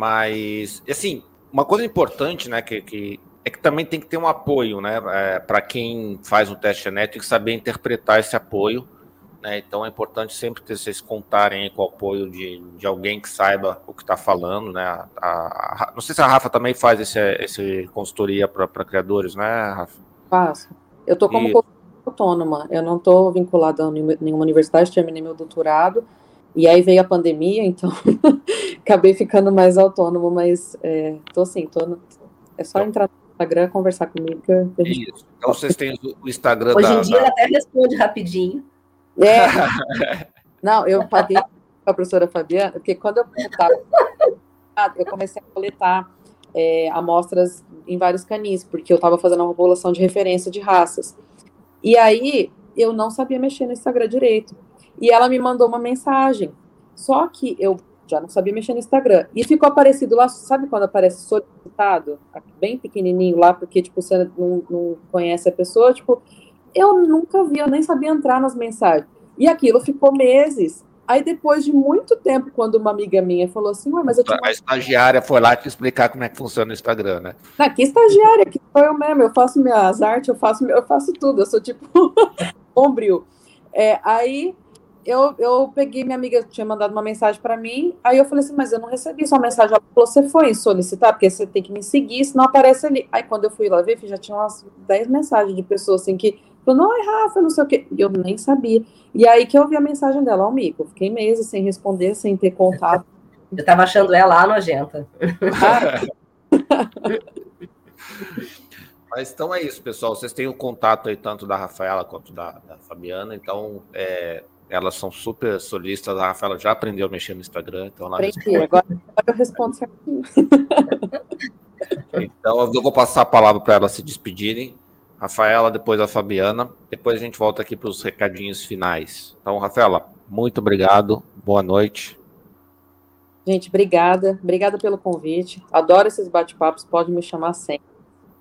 mas, assim, uma coisa importante, né, que, que é que também tem que ter um apoio, né, é, para quem faz um teste genético, tem que saber interpretar esse apoio, né, então é importante sempre que vocês contarem com o apoio de, de alguém que saiba o que está falando, né, a, a, a, não sei se a Rafa também faz esse, esse consultoria para criadores, né, Rafa?
Faço. Eu estou como e... autônoma, eu não estou vinculada a nenhuma universidade, terminei meu doutorado, e aí veio a pandemia, então acabei ficando mais autônomo, mas é, tô assim, tô no... é só então entrar no Instagram, conversar comigo. Que.
Isso. Então vocês têm o Instagram
Hoje da... em dia da... até responde rapidinho.
É. Não, eu falei com a professora Fabiana, porque quando eu eu comecei a coletar é, amostras em vários canis, porque eu estava fazendo uma população de referência de raças. E aí eu não sabia mexer no Instagram direito. E ela me mandou uma mensagem. Só que eu já não sabia mexer no Instagram. E ficou aparecido lá, sabe quando aparece solicitado? Bem pequenininho lá, porque, tipo, você não, não conhece a pessoa. Tipo, eu nunca vi, eu nem sabia entrar nas mensagens. E aquilo ficou meses. Aí, depois de muito tempo, quando uma amiga minha falou assim, Ué, mas eu.
A estagiária foi lá te explicar como é que funciona o Instagram, né?
Não, que estagiária, que foi eu mesmo, eu faço minhas artes, eu faço, eu faço tudo, eu sou tipo bombril. É, aí eu, eu peguei, minha amiga tinha mandado uma mensagem para mim, aí eu falei assim, mas eu não recebi sua mensagem. Ela falou, você foi solicitar, porque você tem que me seguir, senão aparece ali. Aí quando eu fui lá ver, já tinha umas 10 mensagens de pessoas assim que falou, não, é Rafa, não sei o quê. E eu nem sabia. E aí que eu vi a mensagem dela, ao mico. Fiquei meses sem responder, sem ter contato.
Eu tava achando ela lá nojenta.
Mas então é isso, pessoal. Vocês têm o contato aí tanto da Rafaela quanto da, da Fabiana, então é, elas são super solistas. A Rafaela já aprendeu a mexer no Instagram, então ela
Aprendi, agora, agora eu respondo certinho.
Então eu vou passar a palavra para elas se despedirem. Rafaela, depois a Fabiana. Depois a gente volta aqui para os recadinhos finais. Então, Rafaela, muito obrigado. Boa noite.
Gente, obrigada. Obrigada pelo convite. Adoro esses bate-papos. Pode me chamar sempre.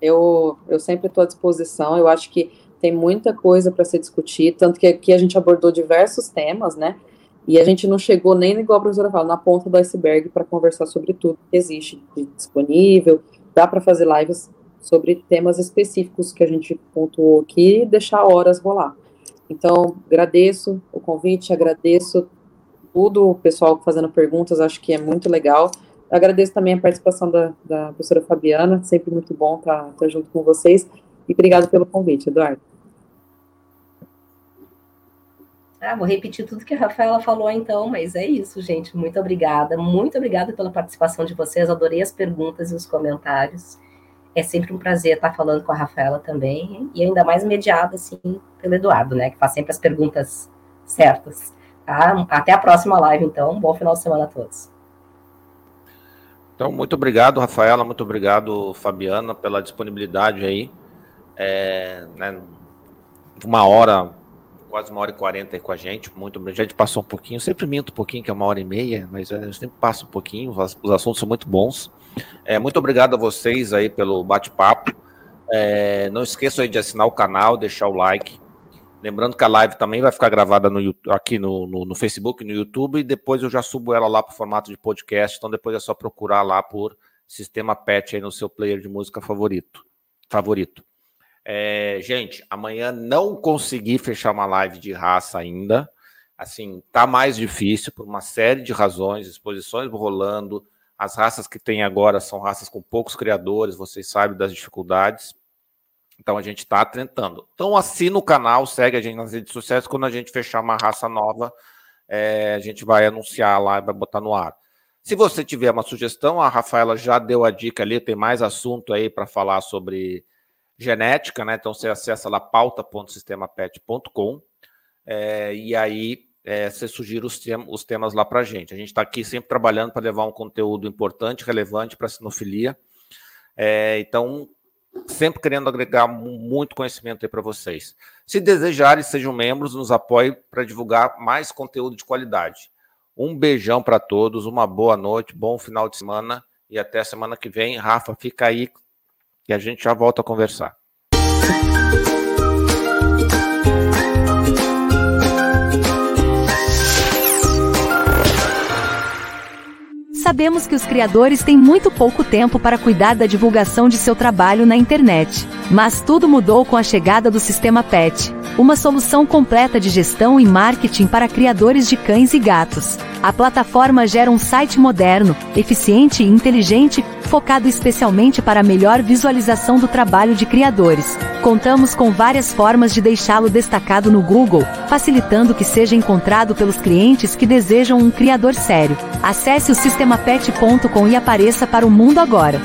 Eu, eu sempre estou à disposição. Eu acho que tem muita coisa para ser discutida, tanto que aqui a gente abordou diversos temas, né? E a gente não chegou nem, igual a professora fala, na ponta do iceberg para conversar sobre tudo que existe disponível. Dá para fazer lives sobre temas específicos que a gente pontuou aqui e deixar horas rolar. Então, agradeço o convite, agradeço tudo o pessoal fazendo perguntas, acho que é muito legal. Agradeço também a participação da, da professora Fabiana, sempre muito bom estar, estar junto com vocês. E obrigado pelo convite, Eduardo.
Ah, vou repetir tudo que a Rafaela falou então, mas é isso, gente. Muito obrigada. Muito obrigada pela participação de vocês. Adorei as perguntas e os comentários. É sempre um prazer estar falando com a Rafaela também, e ainda mais mediada, assim, pelo Eduardo, né, que faz sempre as perguntas certas. Tá? Até a próxima live, então. Bom final de semana a todos.
Então, muito obrigado, Rafaela, muito obrigado, Fabiana, pela disponibilidade aí. É, né, uma hora, quase uma hora e quarenta aí com a gente, muito a gente passou um pouquinho, sempre minto um pouquinho, que é uma hora e meia, mas gente sempre passa um pouquinho, os assuntos são muito bons. É, muito obrigado a vocês aí pelo bate-papo. É, não esqueçam aí de assinar o canal, deixar o like. Lembrando que a live também vai ficar gravada no, aqui no, no, no Facebook, no YouTube, e depois eu já subo ela lá para o formato de podcast. Então depois é só procurar lá por Sistema Pet aí no seu player de música favorito. favorito. É, gente, amanhã não consegui fechar uma live de raça ainda. Assim, tá mais difícil por uma série de razões, exposições rolando, as raças que tem agora são raças com poucos criadores, vocês sabem das dificuldades. Então a gente está tentando. Então assina o canal, segue a gente nas redes sociais. Quando a gente fechar uma raça nova, é, a gente vai anunciar lá e vai botar no ar. Se você tiver uma sugestão, a Rafaela já deu a dica ali, tem mais assunto aí para falar sobre genética, né? Então você acessa lá pauta.sistemapet.com é, e aí é, você sugira os, tem os temas lá para gente. A gente está aqui sempre trabalhando para levar um conteúdo importante, relevante para a sinofilia. É, então, sempre querendo agregar muito conhecimento aí para vocês. Se desejarem, sejam membros, nos apoiem para divulgar mais conteúdo de qualidade. Um beijão para todos, uma boa noite, bom final de semana e até semana que vem. Rafa, fica aí e a gente já volta a conversar.
Sabemos que os criadores têm muito pouco tempo para cuidar da divulgação de seu trabalho na internet. Mas tudo mudou com a chegada do sistema PET, uma solução completa de gestão e marketing para criadores de cães e gatos. A plataforma gera um site moderno, eficiente e inteligente, focado especialmente para a melhor visualização do trabalho de criadores. Contamos com várias formas de deixá-lo destacado no Google, facilitando que seja encontrado pelos clientes que desejam um criador sério. Acesse o sistemapet.com e apareça para o mundo agora.